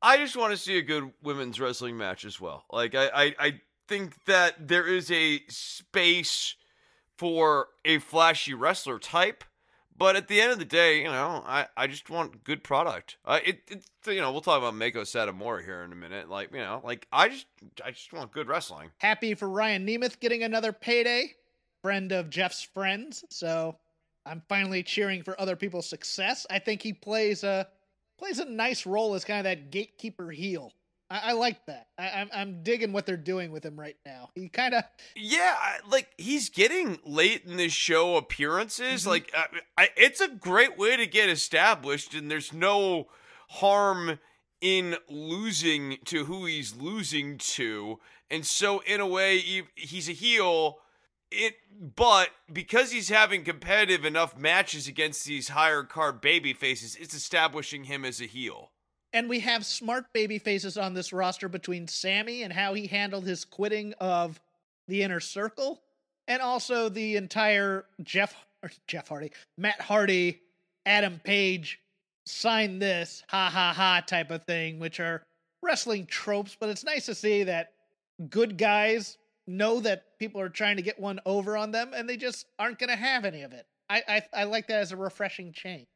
I just want to see a good women's wrestling match as well. Like I I, I think that there is a space for a flashy wrestler type. But at the end of the day, you know, I, I just want good product. Uh, it, it's you know we'll talk about Mako Satomura here in a minute. Like you know, like I just I just want good wrestling. Happy for Ryan Nemeth getting another payday, friend of Jeff's friends. So I'm finally cheering for other people's success. I think he plays a plays a nice role as kind of that gatekeeper heel. I, I like that. I, I'm I'm digging what they're doing with him right now. He kind of Yeah, I- like he's getting late in this show appearances. Mhm. Like, I, I, it's a great way to get established, and there's no harm in losing to who he's losing to. And so, in a way, he, he's a heel. It, but because he's having competitive enough matches against these higher card baby faces, it's establishing him as a heel. And we have smart baby faces on this roster between Sammy and how he handled his quitting of the inner circle, and also the entire Jeff Jeff Hardy, Matt Hardy, Adam Page sign this, ha ha ha type of thing, which are wrestling tropes, but it's nice to see that good guys know that people are trying to get one over on them and they just aren't going to have any of it. I, I, I like that as a refreshing change.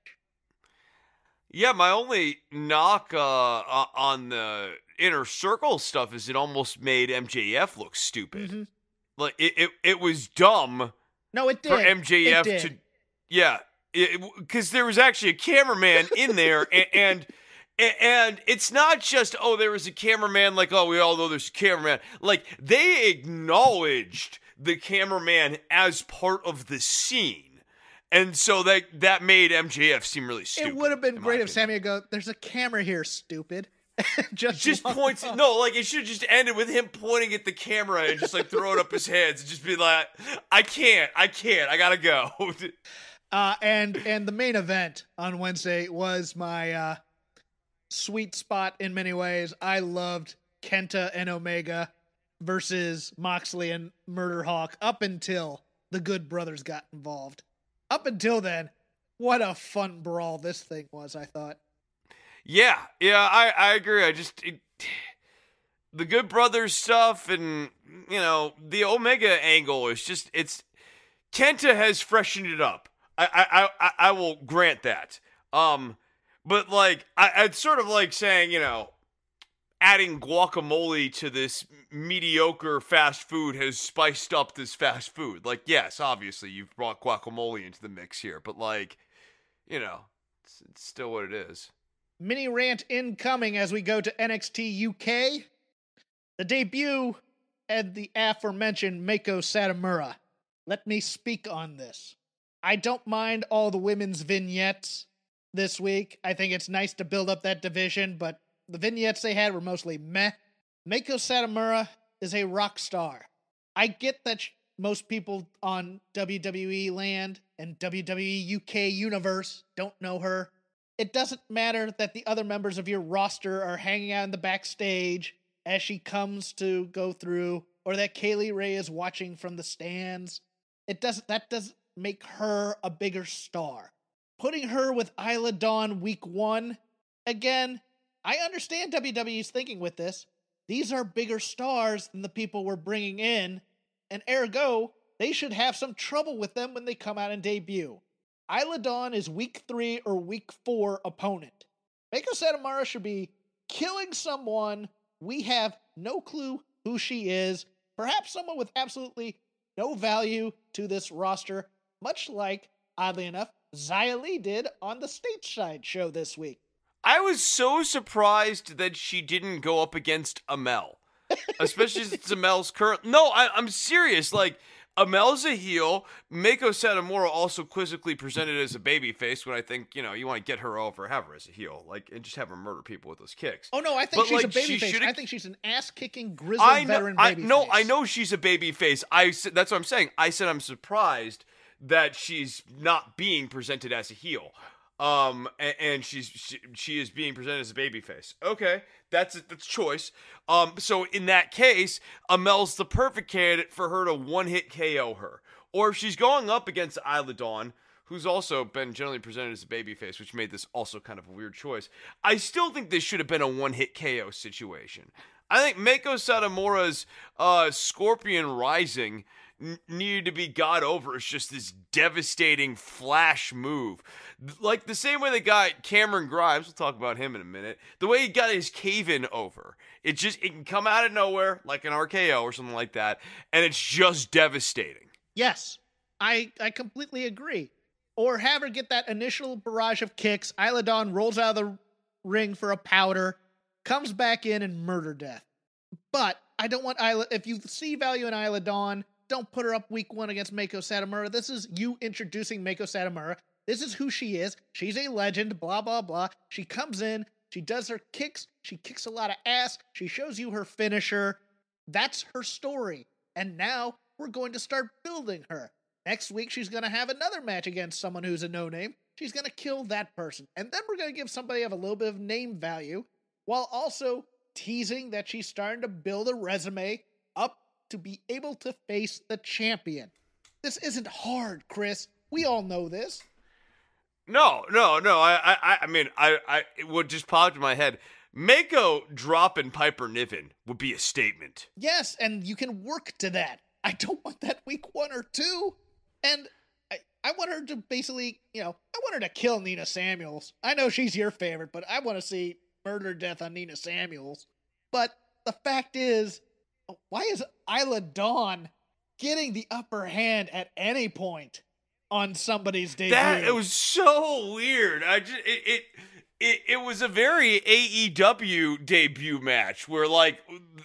Yeah, my only knock uh, on the inner circle stuff is it almost made MJF look stupid. Mm-hmm. Like it, it, it was dumb. No, it did for MJF did. to. Yeah, because there was actually a cameraman in there, and, and and it's not just oh there was a cameraman like oh we all know there's a cameraman like they acknowledged the cameraman as part of the scene and so that that made MJF seem really stupid. It would have been great if Sammy would go, "There's a camera here, stupid." just just points. Off. No, like it should have just ended with him pointing at the camera and just like throwing up his hands and just be like, "I can't, I can't, I gotta go." Uh, and and the main event on Wednesday was my uh, sweet spot in many ways. I loved Kenta and Omega versus Moxley and Murder Hawk up until the Good Brothers got involved. Up until then, what a fun brawl this thing was, I thought. Yeah, yeah, I, I agree. I just it, the Good Brothers stuff and you know the Omega angle is just it's Kenta has freshened it up. I, I, I, I will grant that. Um, but like, I, I'd sort of like saying, you know, adding guacamole to this mediocre fast food has spiced up this fast food. Like, yes, obviously you've brought guacamole into the mix here, but like, you know, it's, it's still what it is. Mini rant incoming as we go to NXT UK. The debut and the aforementioned Mako Satomura. Let me speak on this. I don't mind all the women's vignettes this week. I think it's nice to build up that division, but the vignettes they had were mostly meh. Meiko Satomura is a rock star. I get that sh- most people on WWE land and WWE UK universe don't know her. It doesn't matter that the other members of your roster are hanging out in the backstage as she comes to go through, or that Kay Lee Ray is watching from the stands. It doesn't that doesn't make her a bigger star. Putting her with Isla Dawn week one, again, I understand WWE's thinking with this. These are bigger stars than the people we're bringing in, and ergo, they should have some trouble with them when they come out and debut. Isla Dawn is week three or week four opponent. Meiko Satomura should be killing someone. We have no clue who she is. Perhaps someone with absolutely no value to this roster much like, oddly enough, Xia Li did on the stateside show this week. I was so surprised that she didn't go up against Amale, especially since Amale's current. No, I, I'm serious. Like, Amale's a heel. Meiko Satomura also quizzically presented as a babyface when I think, you know, you want to get her over, have her as a heel. Like, and just have her murder people with those kicks. Oh, no, I think but, she's like, a babyface. She I think she's an ass kicking, grizzled I know, veteran I, No, I know she's a babyface. I, that's what I'm saying. I said I'm surprised that she's not being presented as a heel. Um, and, and she's she, she, is being presented as a babyface. Okay, that's that's choice. Um, so in that case, Amale's the perfect candidate for her to one hit KO her. Or if she's going up against Isla Dawn, who's also been generally presented as a babyface, which made this also kind of a weird choice. I still think this should have been a one hit KO situation. I think Meiko Satomura's uh, Scorpion Rising needed to be got over. It's just this devastating flash move. Like the same way they got Cameron Grimes, we'll talk about him in a minute. The way he got his cave in over. It just it can come out of nowhere, like an RKO or something like that, and it's just devastating. Yes. I I completely agree. Or have her get that initial barrage of kicks. Isla Dawn rolls out of the ring for a powder, comes back in and murder death. But I don't want Isla. If you see value in Isla Dawn, don't put her up week one against Meiko Satomura. This is you introducing Meiko Satomura. This is who she is. She's a legend, blah, blah, blah. She comes in, She does her kicks. She kicks a lot of ass. She shows you her finisher. That's her story. And now we're going to start building her. Next week, she's going to have another match against someone who's a no name. She's going to kill that person. And then we're going to give somebody of a little bit of name value while also teasing that she's starting to build a resume up to be able to face the champion. This isn't hard, Chris. We all know this. No, no, no. I, I, I mean, I, I, it would just popped in my head. Mako dropping Piper Niven would be a statement. Yes, and you can work to that. I don't want that week one or two. And I, I want her to basically, you know, I want her to kill Nina Samuels. I know she's your favorite, but I want to see murder death on Nina Samuels. But the fact is, why is Isla Dawn getting the upper hand at any point on somebody's debut? That it was so weird. I just it, it it, it was a very AEW debut match where like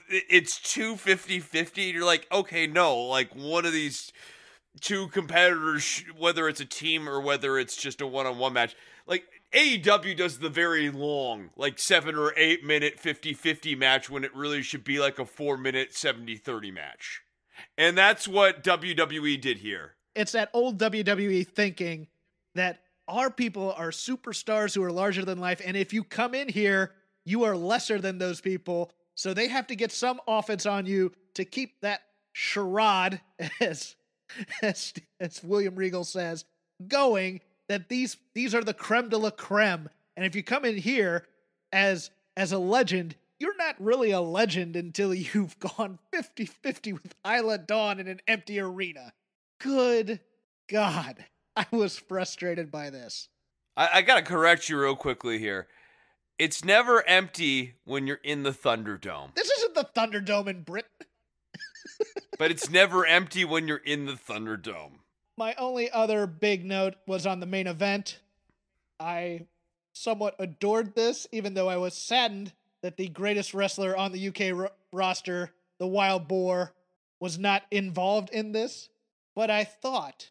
it's two 50-50 you're like okay no like one of these two competitors whether it's a team or whether it's just a one-on-one match like AEW does the very long like 7 or 8 minute 50-50 match when it really should be like a 4 minute 70-30 match. And that's what WWE did here. It's that old WWE thinking that our people are superstars who are larger than life. And if you come in here, you are lesser than those people. So they have to get some offense on you to keep that charade, as, as, as William Regal says, going. That these these are the creme de la creme. And if you come in here as as a legend, you're not really a legend until you've gone 50 50 with Isla Dawn in an empty arena. Good God. I was frustrated by this. I, I got to correct you real quickly here. It's never empty when you're in the Thunderdome. This isn't the Thunderdome in Britain. but it's never empty when you're in the Thunderdome. My only other big note was on the main event. I somewhat adored this, even though I was saddened that the greatest wrestler on the UK ro- roster, the Wild Boar, was not involved in this. But I thought,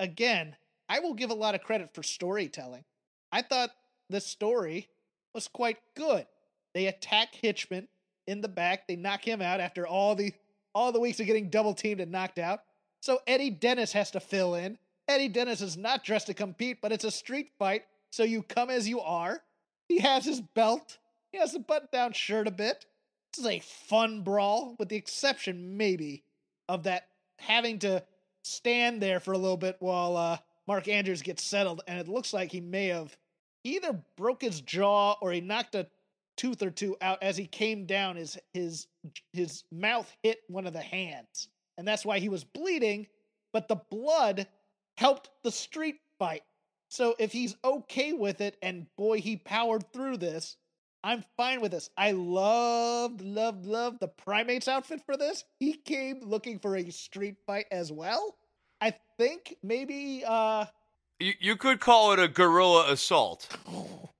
again, I will give a lot of credit for storytelling. I thought the story was quite good. They attack Hitchman in the back. They knock him out after all the all the weeks of getting double teamed and knocked out. So Eddie Dennis has to fill in. Eddie Dennis is not dressed to compete, but it's a street fight, so you come as you are. He has his belt. He has a button-down shirt a bit. This is a fun brawl, with the exception maybe of that having to stand there for a little bit while uh, Mark Andrews gets settled, and it looks like he may have either broke his jaw or he knocked a tooth or two out as he came down. His his his mouth hit one of the hands, and that's why he was bleeding. But the blood helped the street fight. So if he's okay with it, and boy, he powered through this, I'm fine with this. I loved, loved, loved the primates outfit for this. He came looking for a street fight as well. I think maybe uh you, you could call it a guerrilla assault.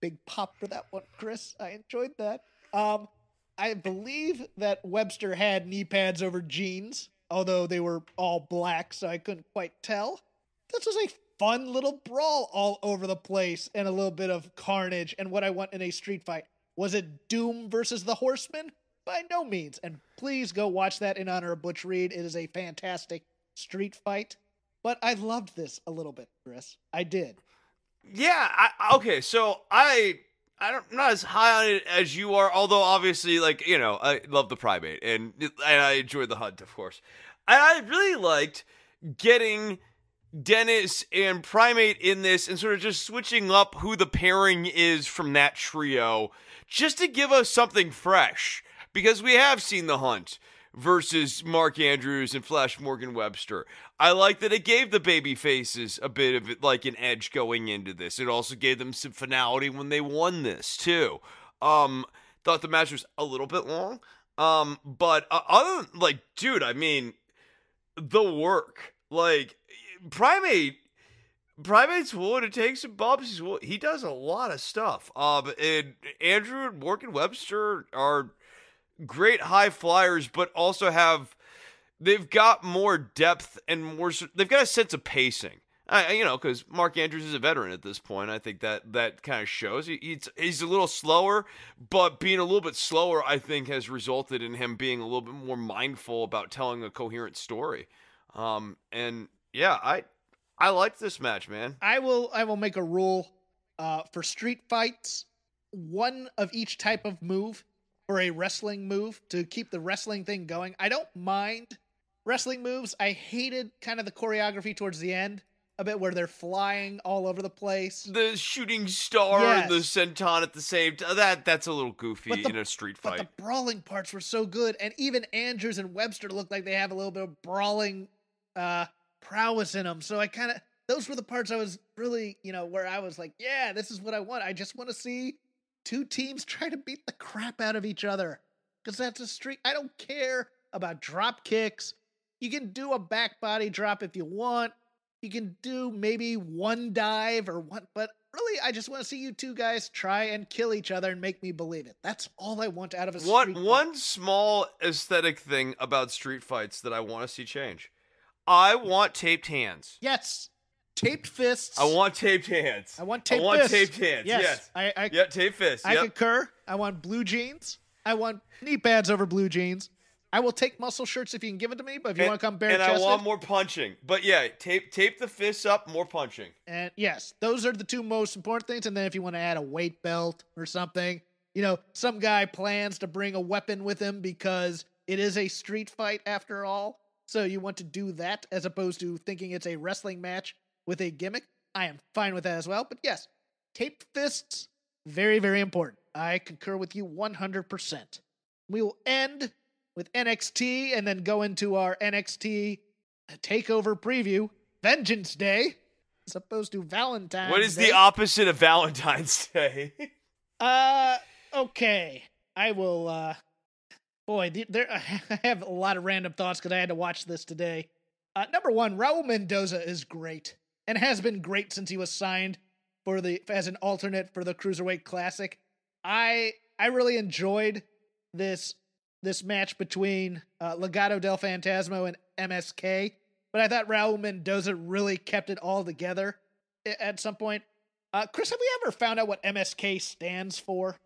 Big pop for that one, Chris. I enjoyed that. Um I believe that Webster had knee pads over jeans, although they were all black, so I couldn't quite tell. This was a fun little brawl all over the place and a little bit of carnage and what I want in a street fight. Was it Doom versus the Horseman? By no means. And please go watch that in honor of Butch Reed. It is a fantastic street fight. But I loved this a little bit, Chris. I did. Yeah. I, okay. So I. I don't, I'm not as high on it as you are, although obviously, like you know, I love the primate and and I enjoyed the hunt, of course. I really liked getting Dennis and Primate in this and sort of just switching up who the pairing is from that trio just to give us something fresh because we have seen the hunt versus Mark Andrews and Flash Morgan Webster. I like that it gave the baby faces a bit of like an edge going into this. It also gave them some finality when they won this too. Um thought the match was a little bit long. Um but uh, other like dude, I mean the work. Like Primate Primate's wood. It takes some bumps. He does a lot of stuff. Um, and Andrew and Morgan Webster are great high flyers, but also have they've got more depth and more. They've got a sense of pacing. I, you know, because Mark Andrews is a veteran at this point. I think that that kind of shows. He, he's he's a little slower, but being a little bit slower, I think, has resulted in him being a little bit more mindful about telling a coherent story. Um, and yeah, I I like this match, man. I will I will make a rule uh, for street fights, one of each type of move or a wrestling move to keep the wrestling thing going. I don't mind wrestling moves. I hated kind of the choreography towards the end a bit where they're flying all over the place. The shooting star Yes. and the senton at the same time. That that's a little goofy the- in a street fight. But the brawling parts were so good, and even Andrews and Webster looked like they have a little bit of brawling uh, prowess in them. So I kind of those were the parts I was really, you know, where I was like, yeah, this is what I want. I just want to see two teams try to beat the crap out of each other because that's a street. I don't care about drop kicks. You can do a back body drop if you want. You can do maybe one dive or one, but really, I just want to see you two guys try and kill each other and make me believe it. That's all I want out of a One street fight. one small aesthetic thing about street fights that I want to see change. I want taped hands. Yes, taped fists. I want taped hands. I want taped I want fists. taped hands. Yes, Yes. I, I, yeah, taped fists. I yep. concur. I want blue jeans. I want knee pads over blue jeans. I will take muscle shirts if you can give it to me, but if you and, want to come bare and I want more punching. But yeah, tape tape the fists up, more punching. And yes, those are the two most important things. And then if you want to add a weight belt or something, you know, some guy plans to bring a weapon with him because it is a street fight after all. So you want to do that as opposed to thinking it's a wrestling match with a gimmick. I am fine with that as well. But yes, taped fists, very, very important. I concur with you 100%. We will end with NXT and then go into our NXT takeover preview, Vengeance Day, as opposed to Valentine's Day. what is Day. the opposite of Valentine's Day? Uh, okay. I will, uh, boy, there, I have a lot of random thoughts because I had to watch this today. Uh, number one, Raul Mendoza is great and has been great since he was signed for the, as an alternate for the Cruiserweight Classic. I, I really enjoyed this, this match between, uh, Legado del Fantasma and MSK, but I thought Raul Mendoza really kept it all together at some point. Uh, Chris, have we ever found out what MSK stands for?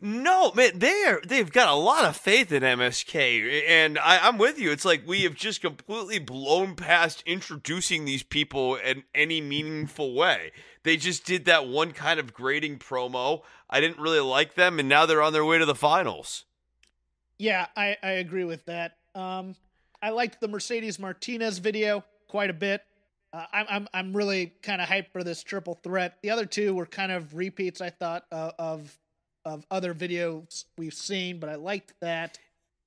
No, man, they're they've got a lot of faith in MSK, and I, I'm with you. It's like we have just completely blown past introducing these people in any meaningful way. They just did that one kind of grading promo. I didn't really like them, and now they're on their way to the finals. Yeah, I, I agree with that. Um, I liked the Mercedes Martinez video quite a bit. Uh, I'm I'm I'm really kind of hyped for this triple threat. The other two were kind of repeats, I thought, uh, of of other videos we've seen, but I liked that.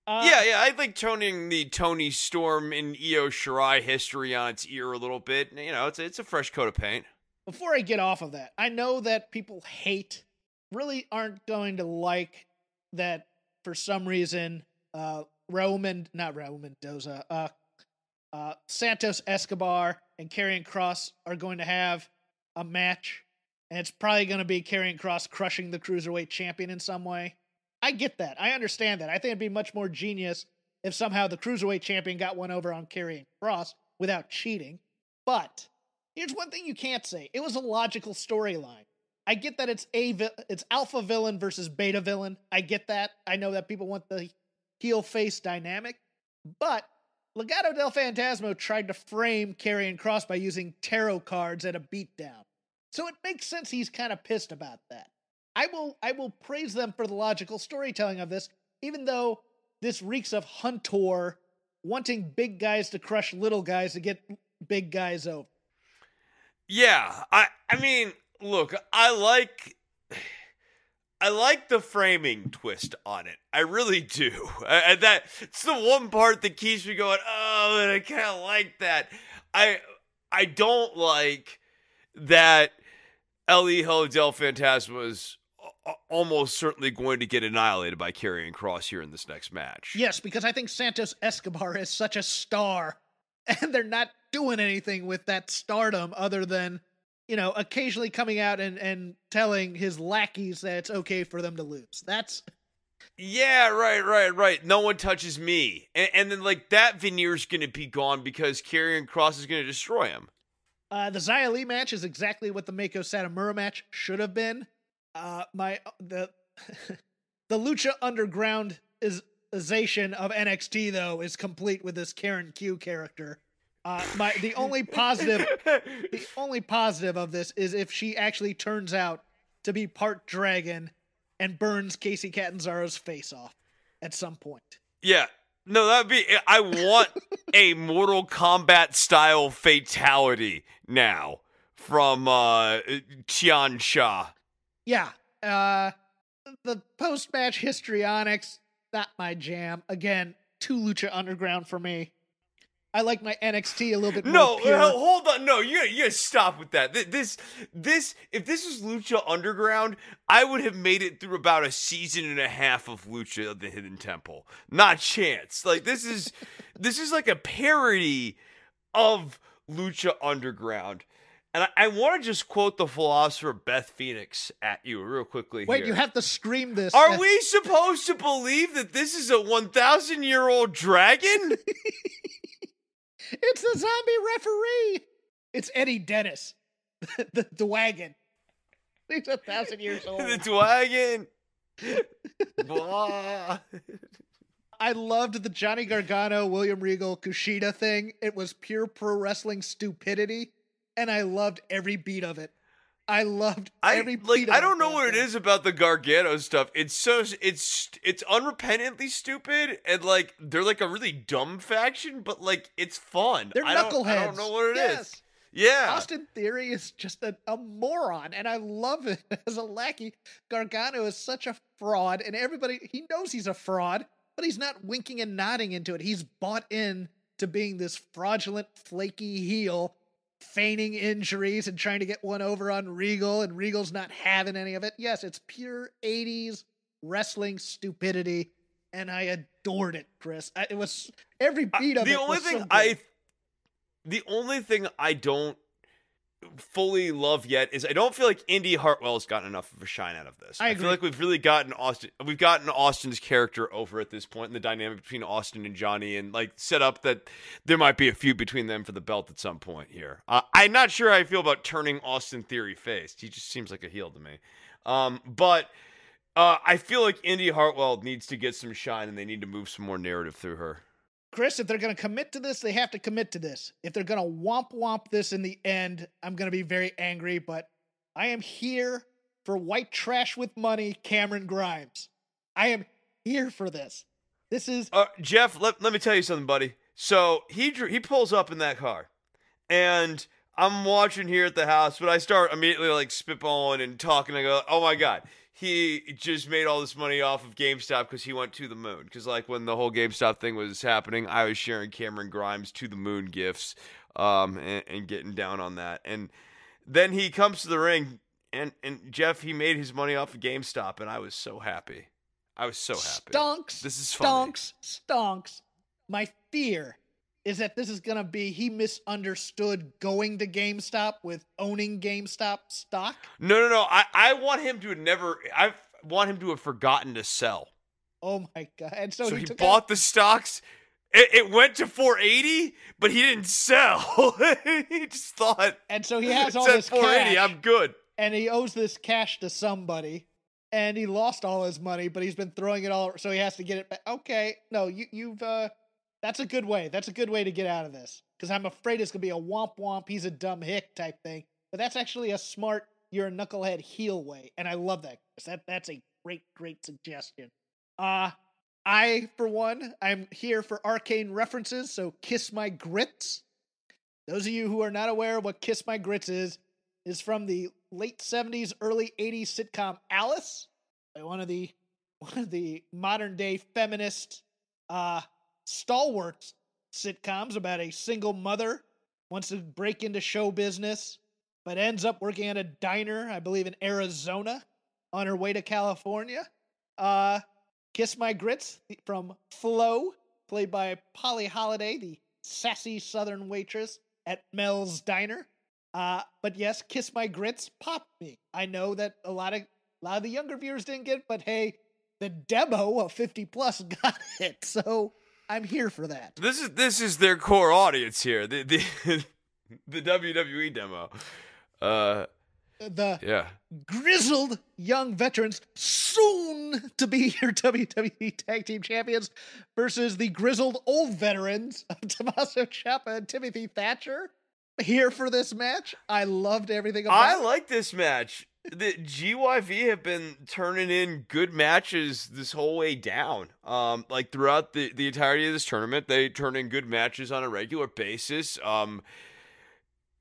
Uh, yeah, yeah, I like toning the Toni Storm and Io Shirai history on its ear a little bit. You know, it's it's a fresh coat of paint. before I get off of that, I know that people hate, really aren't going to like that for some reason. Uh, Men- not Roman Mendoza, uh, uh, Santos Escobar and Karrion Kross are going to have a match, and it's probably going to be Karrion Kross crushing the cruiserweight champion in some way. I get that. I understand that. I think it'd be much more genius if somehow the cruiserweight champion got one over on Karrion Kross without cheating. But here's one thing you can't say: it was a logical storyline. I get that it's a it's alpha villain versus beta villain. I get that. I know that people want the heel face dynamic, but Legado del Fantasma tried to frame Karrion Kross by using tarot cards at a beatdown. So it makes sense he's kind of pissed about that. I will I will praise them for the logical storytelling of this, even though this reeks of Hunter wanting big guys to crush little guys to get big guys over. Yeah, I I mean, look, I like I like the framing twist on it. I really do. And that it's the one part that keeps me going, "Oh, and I kind of like that." I I don't like that El Hijo del Fantasma is uh, uh, almost certainly going to get annihilated by Karrion Kross here in this next match. Yes, because I think Santos Escobar is such a star, and they're not doing anything with that stardom other than, you know, occasionally coming out and, and telling his lackeys that it's okay for them to lose. That's Yeah, right, right, right. No one touches me. And, and then, like, that veneer's going to be gone because Karrion Kross is going to destroy him. Uh, the Xia Li match is exactly what the Meiko Satomura match should have been. Uh, my the the Lucha Underground is of NXT though is complete with this Karen Q character. Uh, my the only positive the only positive of this is if she actually turns out to be part dragon and burns Kacy Catanzaro's face off at some point. Yeah. No, that'd be. I want a Mortal Kombat style fatality now from uh Tian Sha. Yeah. Uh the post match histrionics, not my jam. Again, too Lucha Underground for me. I like my NXT a little bit more. No, hold on. No, you you gotta stop with that. This this if this was Lucha Underground, I would have made it through about a season and a half of Lucha of the Hidden Temple. Not chance. Like this is this is like a parody of Lucha Underground. And I, I want to just quote the philosopher Beth Phoenix at you real quickly. Wait, here. you have to scream this. Are we supposed to believe that this is a 1,000 year old dragon? It's the zombie referee. It's Eddie Dennis, the, the wagon. He's a thousand years old. the. Blah. I loved the Johnny Gargano, William Regal, Kushida thing. It was pure pro wrestling stupidity, and I loved every beat of it. I loved I every beat like. I don't know what it is about the Gargano stuff. It's so it's it's unrepentantly stupid, and like they're like a really dumb faction, but like it's fun. They're I don't, knuckleheads. I don't know what it is. yes. Yeah. Austin Theory is just a, a moron, and I love it as a lackey. Gargano is such a fraud, and everybody he knows he's a fraud, but he's not winking and nodding into it. He's bought in to being this fraudulent, flaky heel, feigning injuries and trying to get one over on Regal, and Regal's not having any of it. Yes, it's pure '80s wrestling stupidity, and I adored it, Chris. I, it was every beat of the it. only was thing so I, the only thing I don't fully love yet is I don't feel like Indy has gotten enough of a shine out of this. I feel like we've really gotten Austin. We've gotten Austin's character over at this point, and the dynamic between Austin and Johnny, and like set up that there might be a feud between them for the belt at some point here. Uh, I'm not sure how I feel about turning Austin Theory face. He just seems like a heel to me. Um, but. Uh, I feel like Indy Hartwell needs to get some shine, and they need to move some more narrative through her. Chris, if they're going to commit to this, they have to commit to this. If they're going to womp womp this in the end, I'm going to be very angry, but I am here for white trash with money, Cameron Grimes. I am here for this. This is Uh, Jeff, let, let me tell you something, buddy. So he dr- he pulls up in that car, and I'm watching here at the house, but I start immediately like spitballing and talking. I go, "Oh my god, he just made all this money off of GameStop because he went to the moon." Because like when the whole GameStop thing was happening, I was sharing Cameron Grimes to the moon gifts, um, and, and getting down on that. And then he comes to the ring, and and Jeff, he made his money off of GameStop, and I was so happy. I was so happy. stonks. This is funny. stonks. Stonks. My fear is that this is going to be he misunderstood going to GameStop with owning GameStop stock. No, no, no. I, I want him to have never. I want him to have forgotten to sell. Oh my god! And so, So, he, he bought out, the stocks. It, it went to 480, but he didn't sell. he just thought and so he has all this 480. cash. I'm good. and he owes this cash to somebody and he lost all his money but he's been throwing it all so he has to get it back okay no you, you've uh that's a good way that's a good way to get out of this because i'm afraid it's gonna be a womp womp he's a dumb hick type thing but that's actually a smart you're a knucklehead heel way and i love that that that's a great great suggestion. Uh i for one i'm here for arcane references so kiss my grits. Those of you who are not aware of what kiss my grits is is from the late 70s, early 80s sitcom Alice, by one of the one of the modern day feminist uh stalwart sitcoms about a single mother wants to break into show business but ends up working at a diner, I believe in Arizona, on her way to California. Uh Kiss My Grits from Flo, played by Polly Holliday, the sassy southern waitress at Mel's Diner. Uh, but yes, Kiss My Grits popped me. I know that a lot of a lot of the younger viewers didn't get it, but hey, the demo of 50 plus got it. So I'm here for that. This is this is their core audience here. The, the, the WWE demo. Uh, The yeah. grizzled young veterans, soon to be your WWE Tag Team Champions, versus the grizzled old veterans of Tommaso Ciampa and Timothy Thatcher. Here for this match. I loved everything about I it. like this match. The GYV have been turning in good matches this whole way down. Um, like throughout the, the entirety of this tournament, they turn in good matches on a regular basis. Um,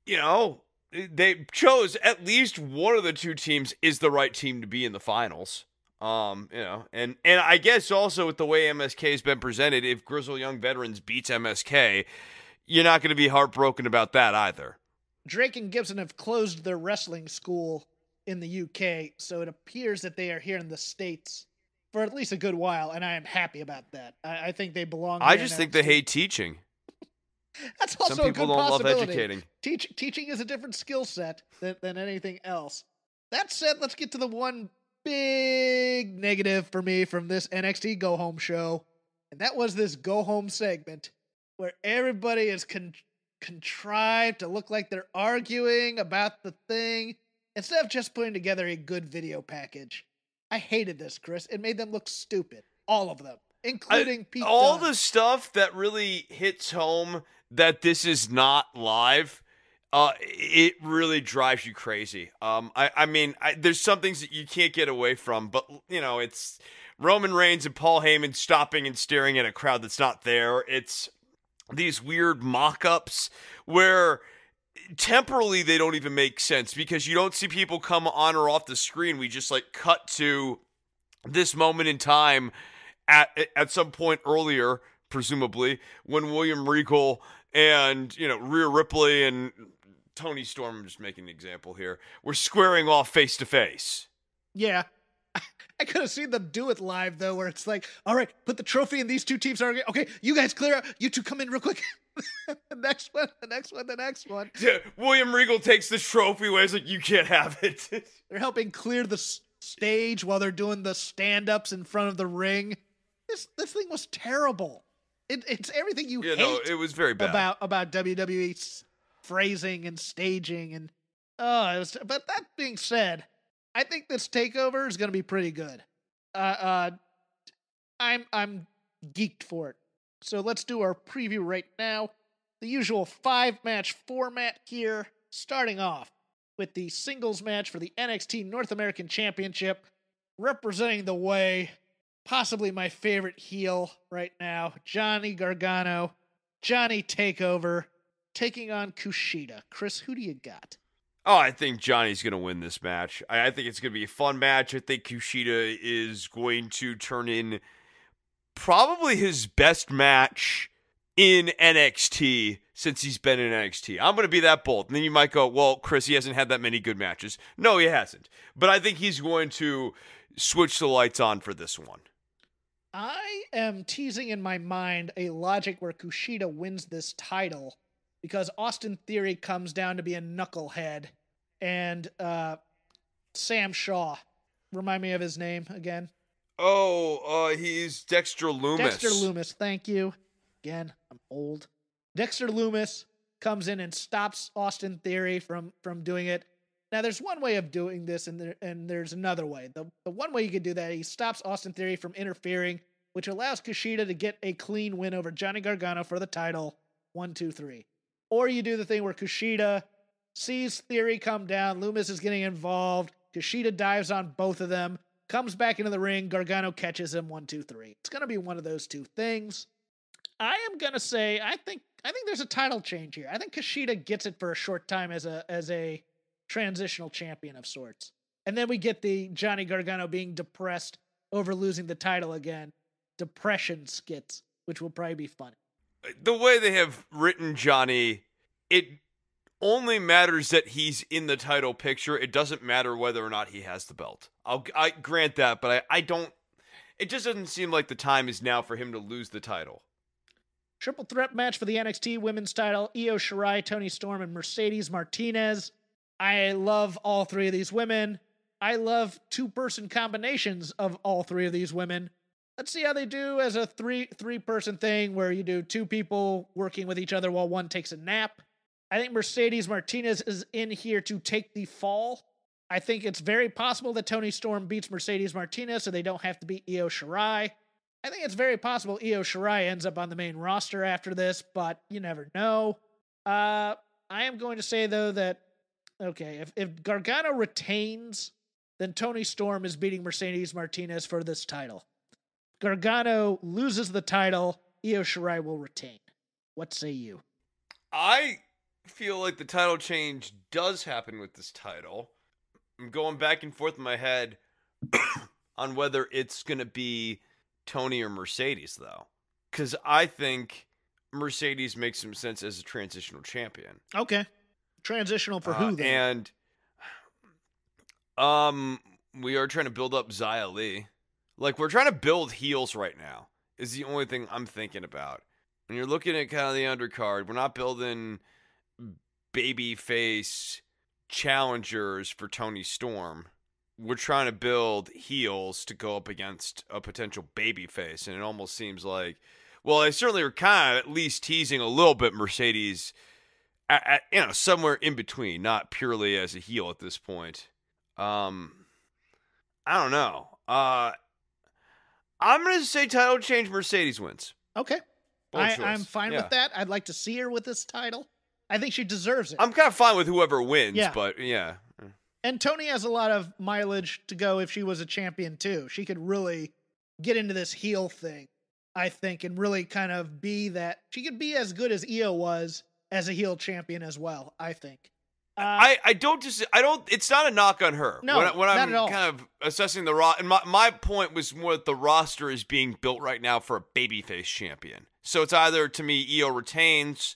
you know, they chose at least one of the two teams is the right team to be in the finals. Um, you know, and and I guess also with the way MSK has been presented, if Grizzle Young Veterans beats MSK, you're not going to be heartbroken about that either. Drake and Gibson have closed their wrestling school in the UK, so it appears that they are here in the States for at least a good while, and I am happy about that. I, I think they belong. I just think they hate teaching. That's also Some a people good don't love educating. Teach, teaching is a different skill set than, than anything else. That said, let's get to the one big negative for me from this NXT Go Home show, and that was this Go Home segment where everybody is con- contrived to look like they're arguing about the thing instead of just putting together a good video package. I hated this, Chris. It made them look stupid. All of them, including Pete. all Dunne. the stuff that really hits home that this is not live uh it really drives you crazy um i i mean I, there's some things that you can't get away from but you know it's roman reigns and paul heyman stopping and staring at a crowd that's not there it's these weird mock-ups where temporally they don't even make sense because you don't see people come on or off the screen we just like cut to this moment in time at at some point earlier, presumably, when William Regal and you know Rhea Ripley and Toni Storm, I'm just making an example here, were squaring off face to face. Yeah. I could have seen them do it live though, where it's like, all right, put the trophy and these two teams are okay. You guys clear out. You two come in real quick. the next one, the next one, the next one. Yeah, William Regal takes the trophy away. He's like, "You can't have it." They're helping clear the stage while they're doing the stand-ups in front of the ring. This this thing was terrible. It, it's everything you yeah, hate no, it was very bad. about about WWE's phrasing and staging and oh, it was, but that being said, I think this takeover is going to be pretty good. Uh, uh, I'm I'm geeked for it. So let's do our preview right now. The usual five match format here, starting off with the singles match for the NXT North American Championship, representing the way, possibly my favorite heel right now, Johnny Gargano, Johnny Takeover, taking on Kushida. Chris, who do you got? Oh, I think Johnny's going to win this match. I, I think it's going to be a fun match. I think Kushida is going to turn in probably his best match in NXT since he's been in NXT. I'm going to be that bold. And then you might go, well, Chris, he hasn't had that many good matches. No, he hasn't. But I think he's going to switch the lights on for this one. I am teasing in my mind a logic where Kushida wins this title because Austin Theory comes down to be a knucklehead and uh, Sam Shaw. Remind me of his name again. Oh, uh, he's Dexter Loomis. Dexter Loomis, thank you. Again, I'm old. Dexter Loomis comes in and stops Austin Theory from from doing it. Now, there's one way of doing this, and there, and there's another way. The the one way you could do that, he stops Austin Theory from interfering, which allows Kushida to get a clean win over Johnny Gargano for the title. One, two, three. Or you do the thing where Kushida sees Theory come down, Loomis is getting involved, Kushida dives on both of them, comes back into the ring, Gargano catches him. One, two, three. It's gonna be one of those two things. I am gonna say I think I think there's a title change here. I think Kushida gets it for a short time as a as a transitional champion of sorts. And then we get the Johnny Gargano being depressed over losing the title again. Depression skits, which will probably be funny. the way they have written Johnny, it only matters that he's in the title picture. It doesn't matter whether or not he has the belt. I'll I grant that, but I, I don't. It just doesn't seem like the time is now for him to lose the title. Triple threat match for the NXT women's title Io Shirai, Toni Storm, and Mercedes Martinez. I love all three of these women. I love two person combinations of all three of these women. Let's see how they do as a three three person thing where you do two people working with each other while one takes a nap. I think Mercedes Martinez is in here to take the fall. I think it's very possible that Toni Storm beats Mercedes Martinez so they don't have to beat Io Shirai. I think it's very possible Io Shirai ends up on the main roster after this, but you never know. Uh, I am going to say though that okay, if, if Gargano retains, then Toni Storm is beating Mercedes Martinez for this title. Gargano loses the title, Io Shirai will retain. What say you? I feel like the title change does happen with this title. I'm going back and forth in my head on whether it's going to be Toni or Mercedes, though. Because I think Mercedes makes some sense as a transitional champion. Okay. Transitional for who Uh, then? and um, we are trying to build up Xia Li. Like we're trying to build heels right now. Is the only thing I'm thinking about. When you're looking at kind of the undercard, we're not building baby face challengers for Toni Storm. We're trying to build heels to go up against a potential baby face, and it almost seems like, well, they certainly were kind of at least teasing a little bit Mercedes at, at, you know somewhere in between, not purely as a heel at this point. Um, I don't know. Uh, I'm gonna say title change. Mercedes wins. okay. Bold I, I'm fine Yeah. with that. I'd like to see her with this title. I think she deserves it. I'm kind of fine with whoever wins, Yeah. but yeah, And Toni has a lot of mileage to go if she was a champion too. She could really get into this heel thing, I think, and really kind of be that. She could be as good as Io was as a heel champion as well. I think. Uh, I, I don't just I don't it's not a knock on her. No, when, I- when I'm kind of assessing the ro and my my point was more that the roster is being built right now for a babyface champion. So it's either to me Io retains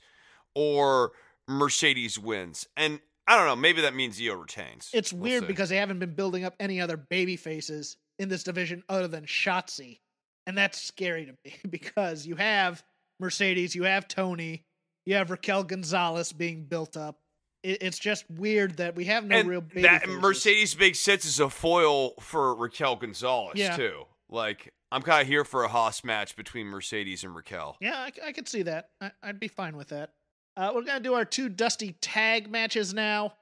or Mercedes wins. And I don't know, maybe that means Io retains. it's We'll weird see. because they haven't been building up any other baby faces in this division other than Shotzi, and that's scary to me because you have Mercedes, you have Toni, you have Raquel Gonzalez being built up. It's just weird that we have no and real baby that faces. Mercedes makes sense as a foil for Raquel Gonzalez Yeah. too. Like I'm kind of here for a Haas match between Mercedes and Raquel. Yeah, I could see that. I, I'd be fine with that. Uh, we're gonna do our two dusty tag matches now.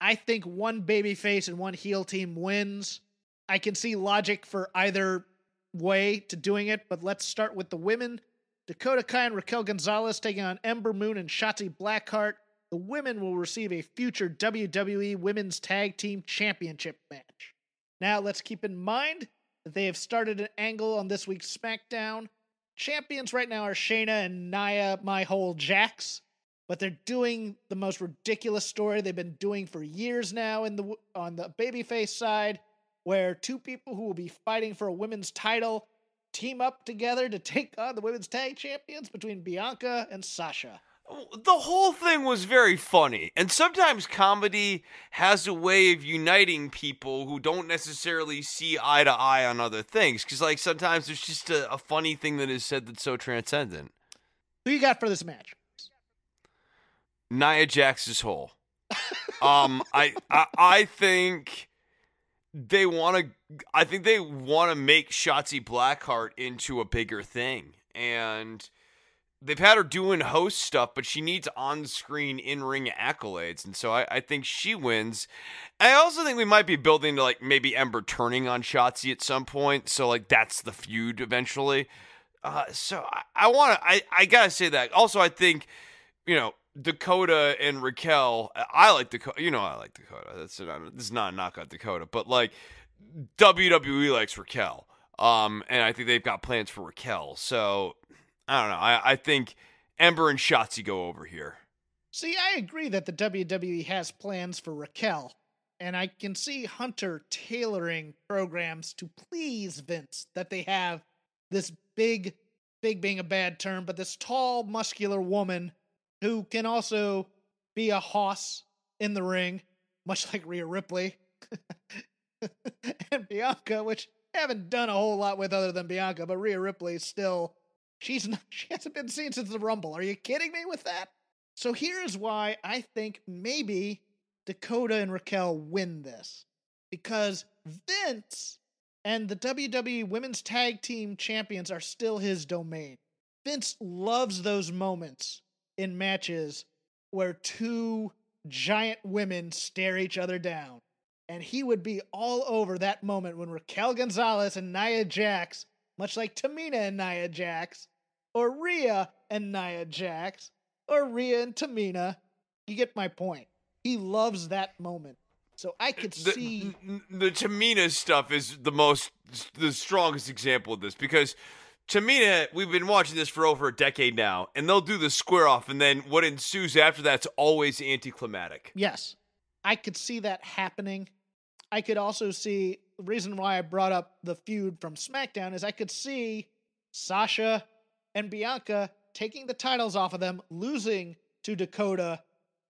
I think one babyface and one heel team wins. I can see logic for either way to doing it, but let's start with the women. Dakota Kai and Raquel Gonzalez taking on Ember Moon and Shotzi Blackheart. The women will receive a future WWE Women's Tag Team Championship match. Now, let's keep in mind that they have started an angle on this week's SmackDown. Champions right now are Shayna and Nia, my whole Jax, but they're doing the most ridiculous story they've been doing for years now in the on the babyface side, where two people who will be fighting for a women's title team up together to take on the women's tag champions between Bianca and Sasha. the whole thing was very funny. And sometimes comedy has a way of uniting people who don't necessarily see eye to eye on other things. Because, like, sometimes there's just a, a funny thing that is said that's so transcendent. Who you got for this match? Nia Jax's is whole. um, I, I, I think they want to. I think they want to make Shotzi Blackheart into a bigger thing, and they've had her doing host stuff, but she needs on-screen in-ring accolades, and so I, I think she wins. I also think we might be building to like maybe Ember turning on Shotzi at some point, so like that's the feud eventually. Uh, so I, I want to. I, I gotta say that. Also, I think you know Dakota and Raquel. I like Dakota. You know, I like Dakota. That's not, this is not a knock on Dakota, but like WWE likes Raquel. Um, and I think they've got plans for Raquel. So I don't know. I, I think Ember and Shotzi go over here. See, I agree that the WWE has plans for Raquel, and I can see Hunter tailoring programs to please Vince that they have this big, big being a bad term, but this tall, muscular woman who can also be a hoss in the ring, much like Rhea Ripley. and Bianca, which I haven't done a whole lot with other than Bianca, but Rhea Ripley still she's not she hasn't been seen since the Rumble. Are you kidding me with that? So here's why I think maybe Dakota and Raquel win this. Because Vince and the WWE Women's Tag Team Champions are still his domain. Vince loves those moments in matches where two giant women stare each other down. And he would be all over that moment when Raquel Gonzalez and Nia Jax, much like Tamina and Nia Jax, or Rhea and Nia Jax, or Rhea and Tamina. You get my point. He loves that moment. So I could the, see the Tamina stuff is the most the strongest example of this because Tamina, we've been watching this for over a decade now, and they'll do the square off, and then what ensues after that's always anticlimactic. Yes, I could see that happening. I could also see the reason why I brought up the feud from SmackDown is I could see Sasha and Bianca taking the titles off of them, losing to Dakota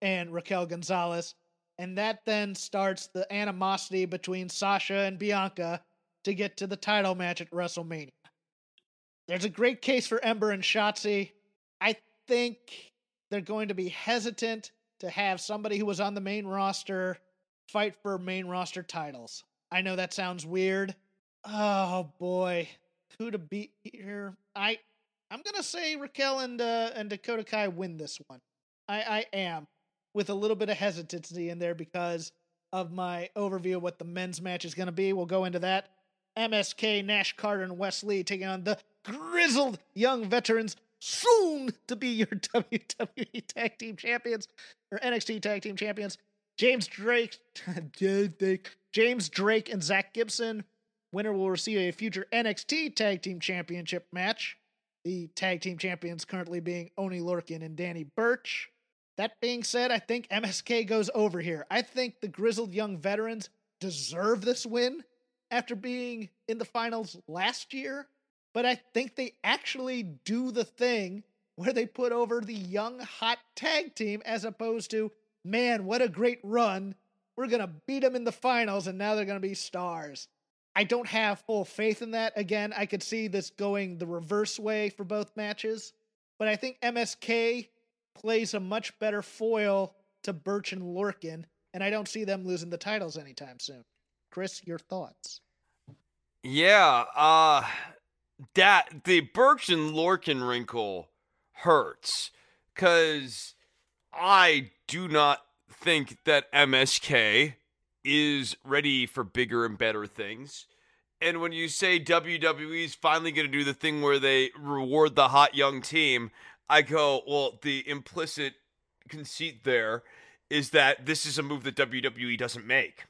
and Raquel Gonzalez, and that then starts the animosity between Sasha and Bianca to get to the title match at WrestleMania. There's a great case for Ember and Shotzi. I think they're going to be hesitant to have somebody who was on the main roster fight for main roster titles. I know that sounds weird. Oh boy, who to beat here? I I'm gonna say Raquel and uh, and Dakota Kai win this one. I I am with a little bit of hesitancy in there because of my overview of what the men's match is gonna be. We'll go into that. MSK, Nash Carter, and Wes Lee taking on the grizzled young veterans, soon to be your WWE Tag Team Champions or NXT Tag Team Champions. James Drake, James Drake, and Zach Gibson. Winner will receive a future NXT Tag Team Championship match. The tag team champions currently being Oni Lorcan and Danny Burch. That being said, I think MSK goes over here. I think the grizzled young veterans deserve this win after being in the finals last year, but I think they actually do the thing where they put over the young hot tag team as opposed to, man, what a great run. We're going to beat them in the finals and now they're going to be stars. I don't have full faith in that. Again, I could see this going the reverse way for both matches, but I think MSK plays a much better foil to Burch and Lorcan, and I don't see them losing the titles anytime soon. Chris, your thoughts? Yeah, uh that the Burch and Lorcan wrinkle hurts cuz I do not think that MSK is ready for bigger and better things. And when you say WWE is finally going to do the thing where they reward the hot young team, I go, well, the implicit conceit there is that this is a move that WWE doesn't make.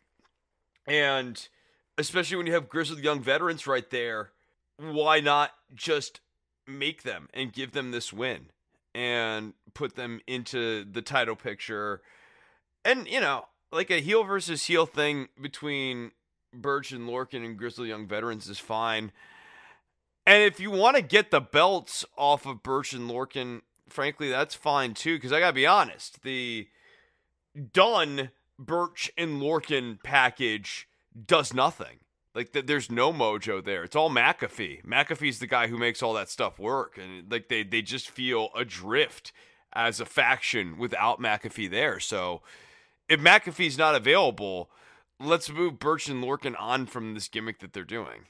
And especially when you have grizzled young veterans right there, why not just make them and give them this win and put them into the title picture? And, you know, like a heel versus heel thing between Burch and Lorcan and Grizzly Young Veterans is fine. And if you want to get the belts off of Burch and Lorcan, frankly, that's fine too. Because I gotta be honest, the done Burch and Lorcan package does nothing. Like there's no mojo there. It's all McAfee. McAfee's the guy who makes all that stuff work, and like they they just feel adrift as a faction without McAfee there. So if McAfee's not available, let's move Burch and Lorcan on from this gimmick that they're doing.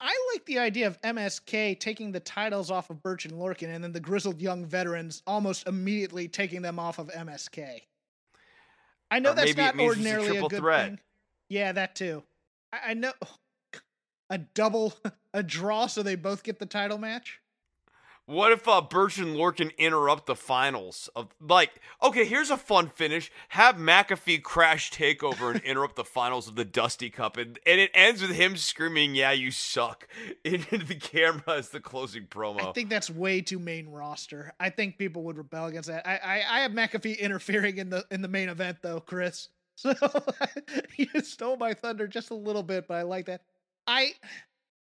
I like the idea of MSK taking the titles off of Burch and Lorcan and then the grizzled young veterans almost immediately taking them off of MSK. I know or that's not ordinarily a, a good threat. thing. Yeah, that too. I, I know a double a draw so they both get the title match. What if uh, Burch and Lorcan interrupt the finals of like? Okay, here's a fun finish: have McAfee crash takeover and interrupt the finals of the Dusty Cup, and, and it ends with him screaming, "Yeah, you suck!" into the camera as the closing promo. I think that's way too main roster. I think people would rebel against that. I I, I have McAfee interfering in the in the main event though, Chris. So you stole my thunder just a little bit, but I like that. I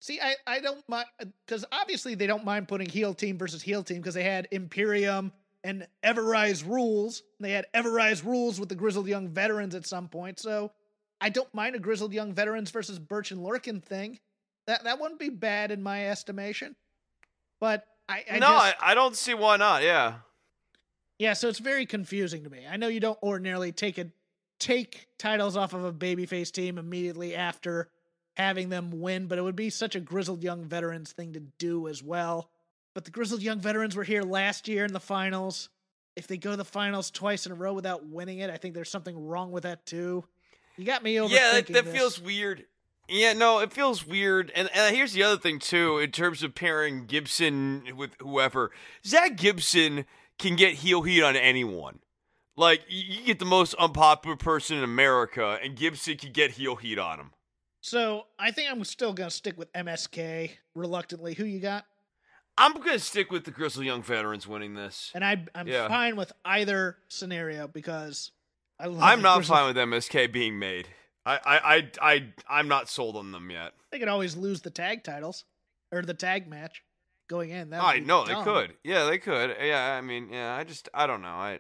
See, I, I don't mind because uh, obviously they don't mind putting heel team versus heel team because they had Imperium and Everrise rules. They had Everrise rules with the grizzled young veterans at some point. So I don't mind a grizzled young veterans versus Burch and Lorcan thing. That that wouldn't be bad in my estimation. But I, I no, just, I, I don't see why not. Yeah, yeah. So it's very confusing to me. I know you don't ordinarily take a take titles off of a babyface team immediately after having them win, but it would be such a grizzled young veterans thing to do as well. But the grizzled young veterans were here last year in the finals. if they go to the finals twice in a row without winning it, I think there's something wrong with that too. You got me overthinking. Yeah, that, that feels weird. Yeah, no, it feels weird. And, and here's the other thing too, in terms of pairing Gibson with whoever. Zach Gibson can get heel heat on anyone. Like you get the most unpopular person in America, and Gibson can get heel heat on him. So I think I'm still gonna stick with MSK reluctantly. Who you got? I'm gonna stick with the Grizzly Young veterans winning this. And I, I'm Yeah. fine with either scenario because I love. I'm not Grizzlies. fine with MSK being made. I, I, I, I, I'm not sold on them yet. They could always lose the tag titles or the tag match going in. That I know they could. Yeah, they could. Yeah, I mean, yeah. I just, I don't know. I,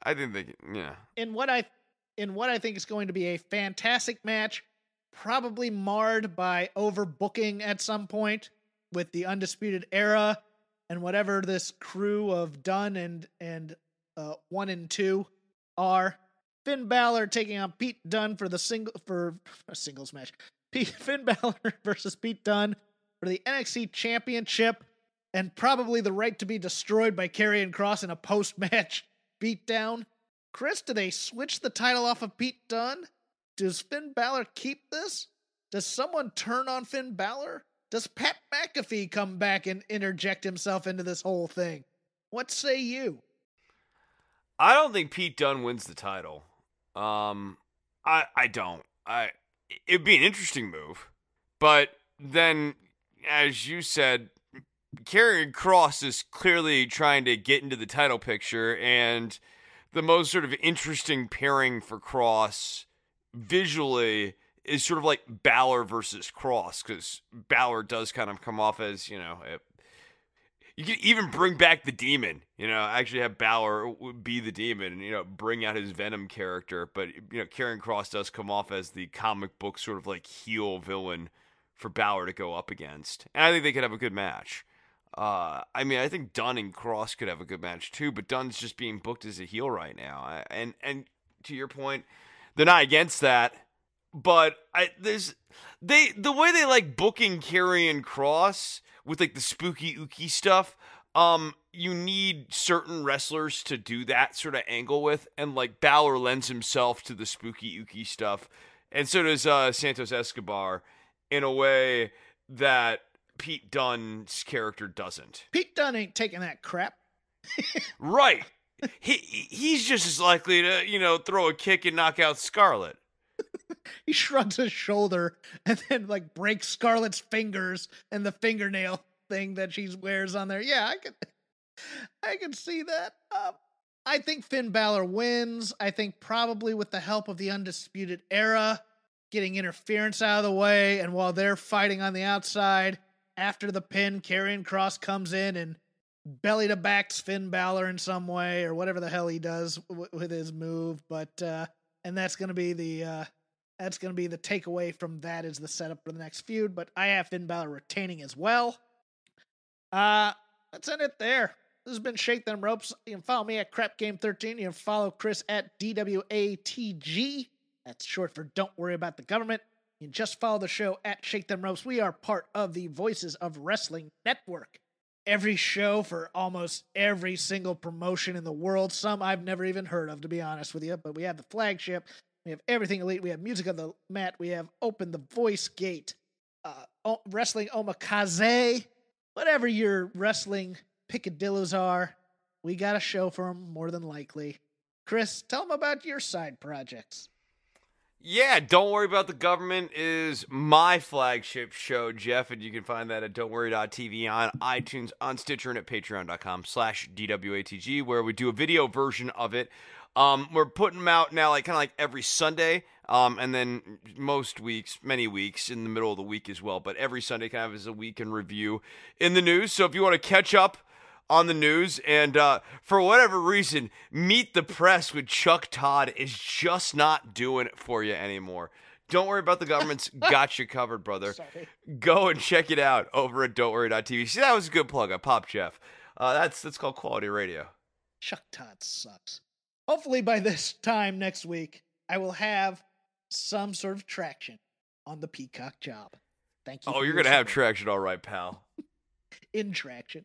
I think they, yeah. in what I in what I think is going to be a fantastic match, probably marred by overbooking at some point with the undisputed era and whatever this crew of Dunne and and uh, one and two are. Finn Balor taking on Pete Dunne for the single for a singles match. Pete, Finn Balor versus Pete Dunne for the NXT Championship and probably the right to be destroyed by Karrion Kross in a post match beatdown. Chris, do they switch the title off of Pete Dunne? Does Finn Balor keep this? Does someone turn on Finn Balor? Does Pat McAfee come back and interject himself into this whole thing? What say you? I don't think Pete Dunne wins the title. Um, I, I don't. I, it'd be an interesting move, but then, as you said, Karrion Kross is clearly trying to get into the title picture, and the most sort of interesting pairing for Kross visually is sort of like Balor versus Kross, because Balor does kind of come off as you know. A, you could even bring back the demon, you know, actually have Balor be the demon and, you know, bring out his Venom character. But, you know, Karrion Kross does come off as the comic book sort of like heel villain for Balor to go up against. And I think they could have a good match. Uh, I mean, I think Dunne and Kross could have a good match too, but Dunne's just being booked as a heel right now. And, and to your point, they're not against that. But I there's they the way they like booking Karrion Kross with like the spooky ooky stuff. Um, you need certain wrestlers to do that sort of angle with, and like Balor lends himself to the spooky ooky stuff, and so does uh, Santos Escobar in a way that Pete Dunne's character doesn't. Pete Dunne ain't taking that crap. Right. He he's just as likely to you know throw a kick and knock out Scarlett. He shrugs his shoulder and then like breaks Scarlett's fingers and the fingernail thing that she wears on there. Yeah, I can I can see that. Um, I think Finn Balor wins. I think probably with the help of the Undisputed Era getting interference out of the way, and while they're fighting on the outside, after the pin, Karrion Kross comes in and belly to backs Finn Balor in some way, or whatever the hell he does w- with his move. But uh, and that's gonna be the uh, that's gonna be the takeaway from that is the setup for the next feud. But I have Finn Balor retaining as well. Uh, let's end it there. This has been Shake Them Ropes. You can follow me at Crap Game 13. You can follow Chris at DWATG. That's short for Don't Worry About the Government. You can just follow the show at Shake Them Ropes. We are part of the Voices of Wrestling Network. Every show for almost every single promotion in the world. Some I've never even heard of, to be honest with you. But we have the flagship. We have everything elite. We have music on the mat. We have Open the Voice Gate. Uh, wrestling Omakase. Whatever your wrestling picadillos are, we got a show for them more than likely. Chris, tell them about your side projects. Yeah, Don't Worry About the Government is my flagship show, Jeff, and you can find that at don'tworry.tv on iTunes, on Stitcher, and at patreon.com slash DWATG, where we do a video version of it. Um, we're putting them out now, like kind of like every Sunday, um, and then most weeks, many weeks in the middle of the week as well. But every Sunday kind of is a week in review in the news. So if you want to catch up on the news, and uh, for whatever reason, Meet the Press with Chuck Todd is just not doing it for you anymore. Don't worry about the government's got you covered, brother. Sorry. Go and check it out over at don'tworry.tv. See, that was a good plug. I popped Jeff. Uh, that's that's called quality radio. Chuck Todd sucks. Hopefully, by this time next week, I will have some sort of traction on the Peacock job. Thank you. Oh, you're gonna have traction, all right, pal. in traction.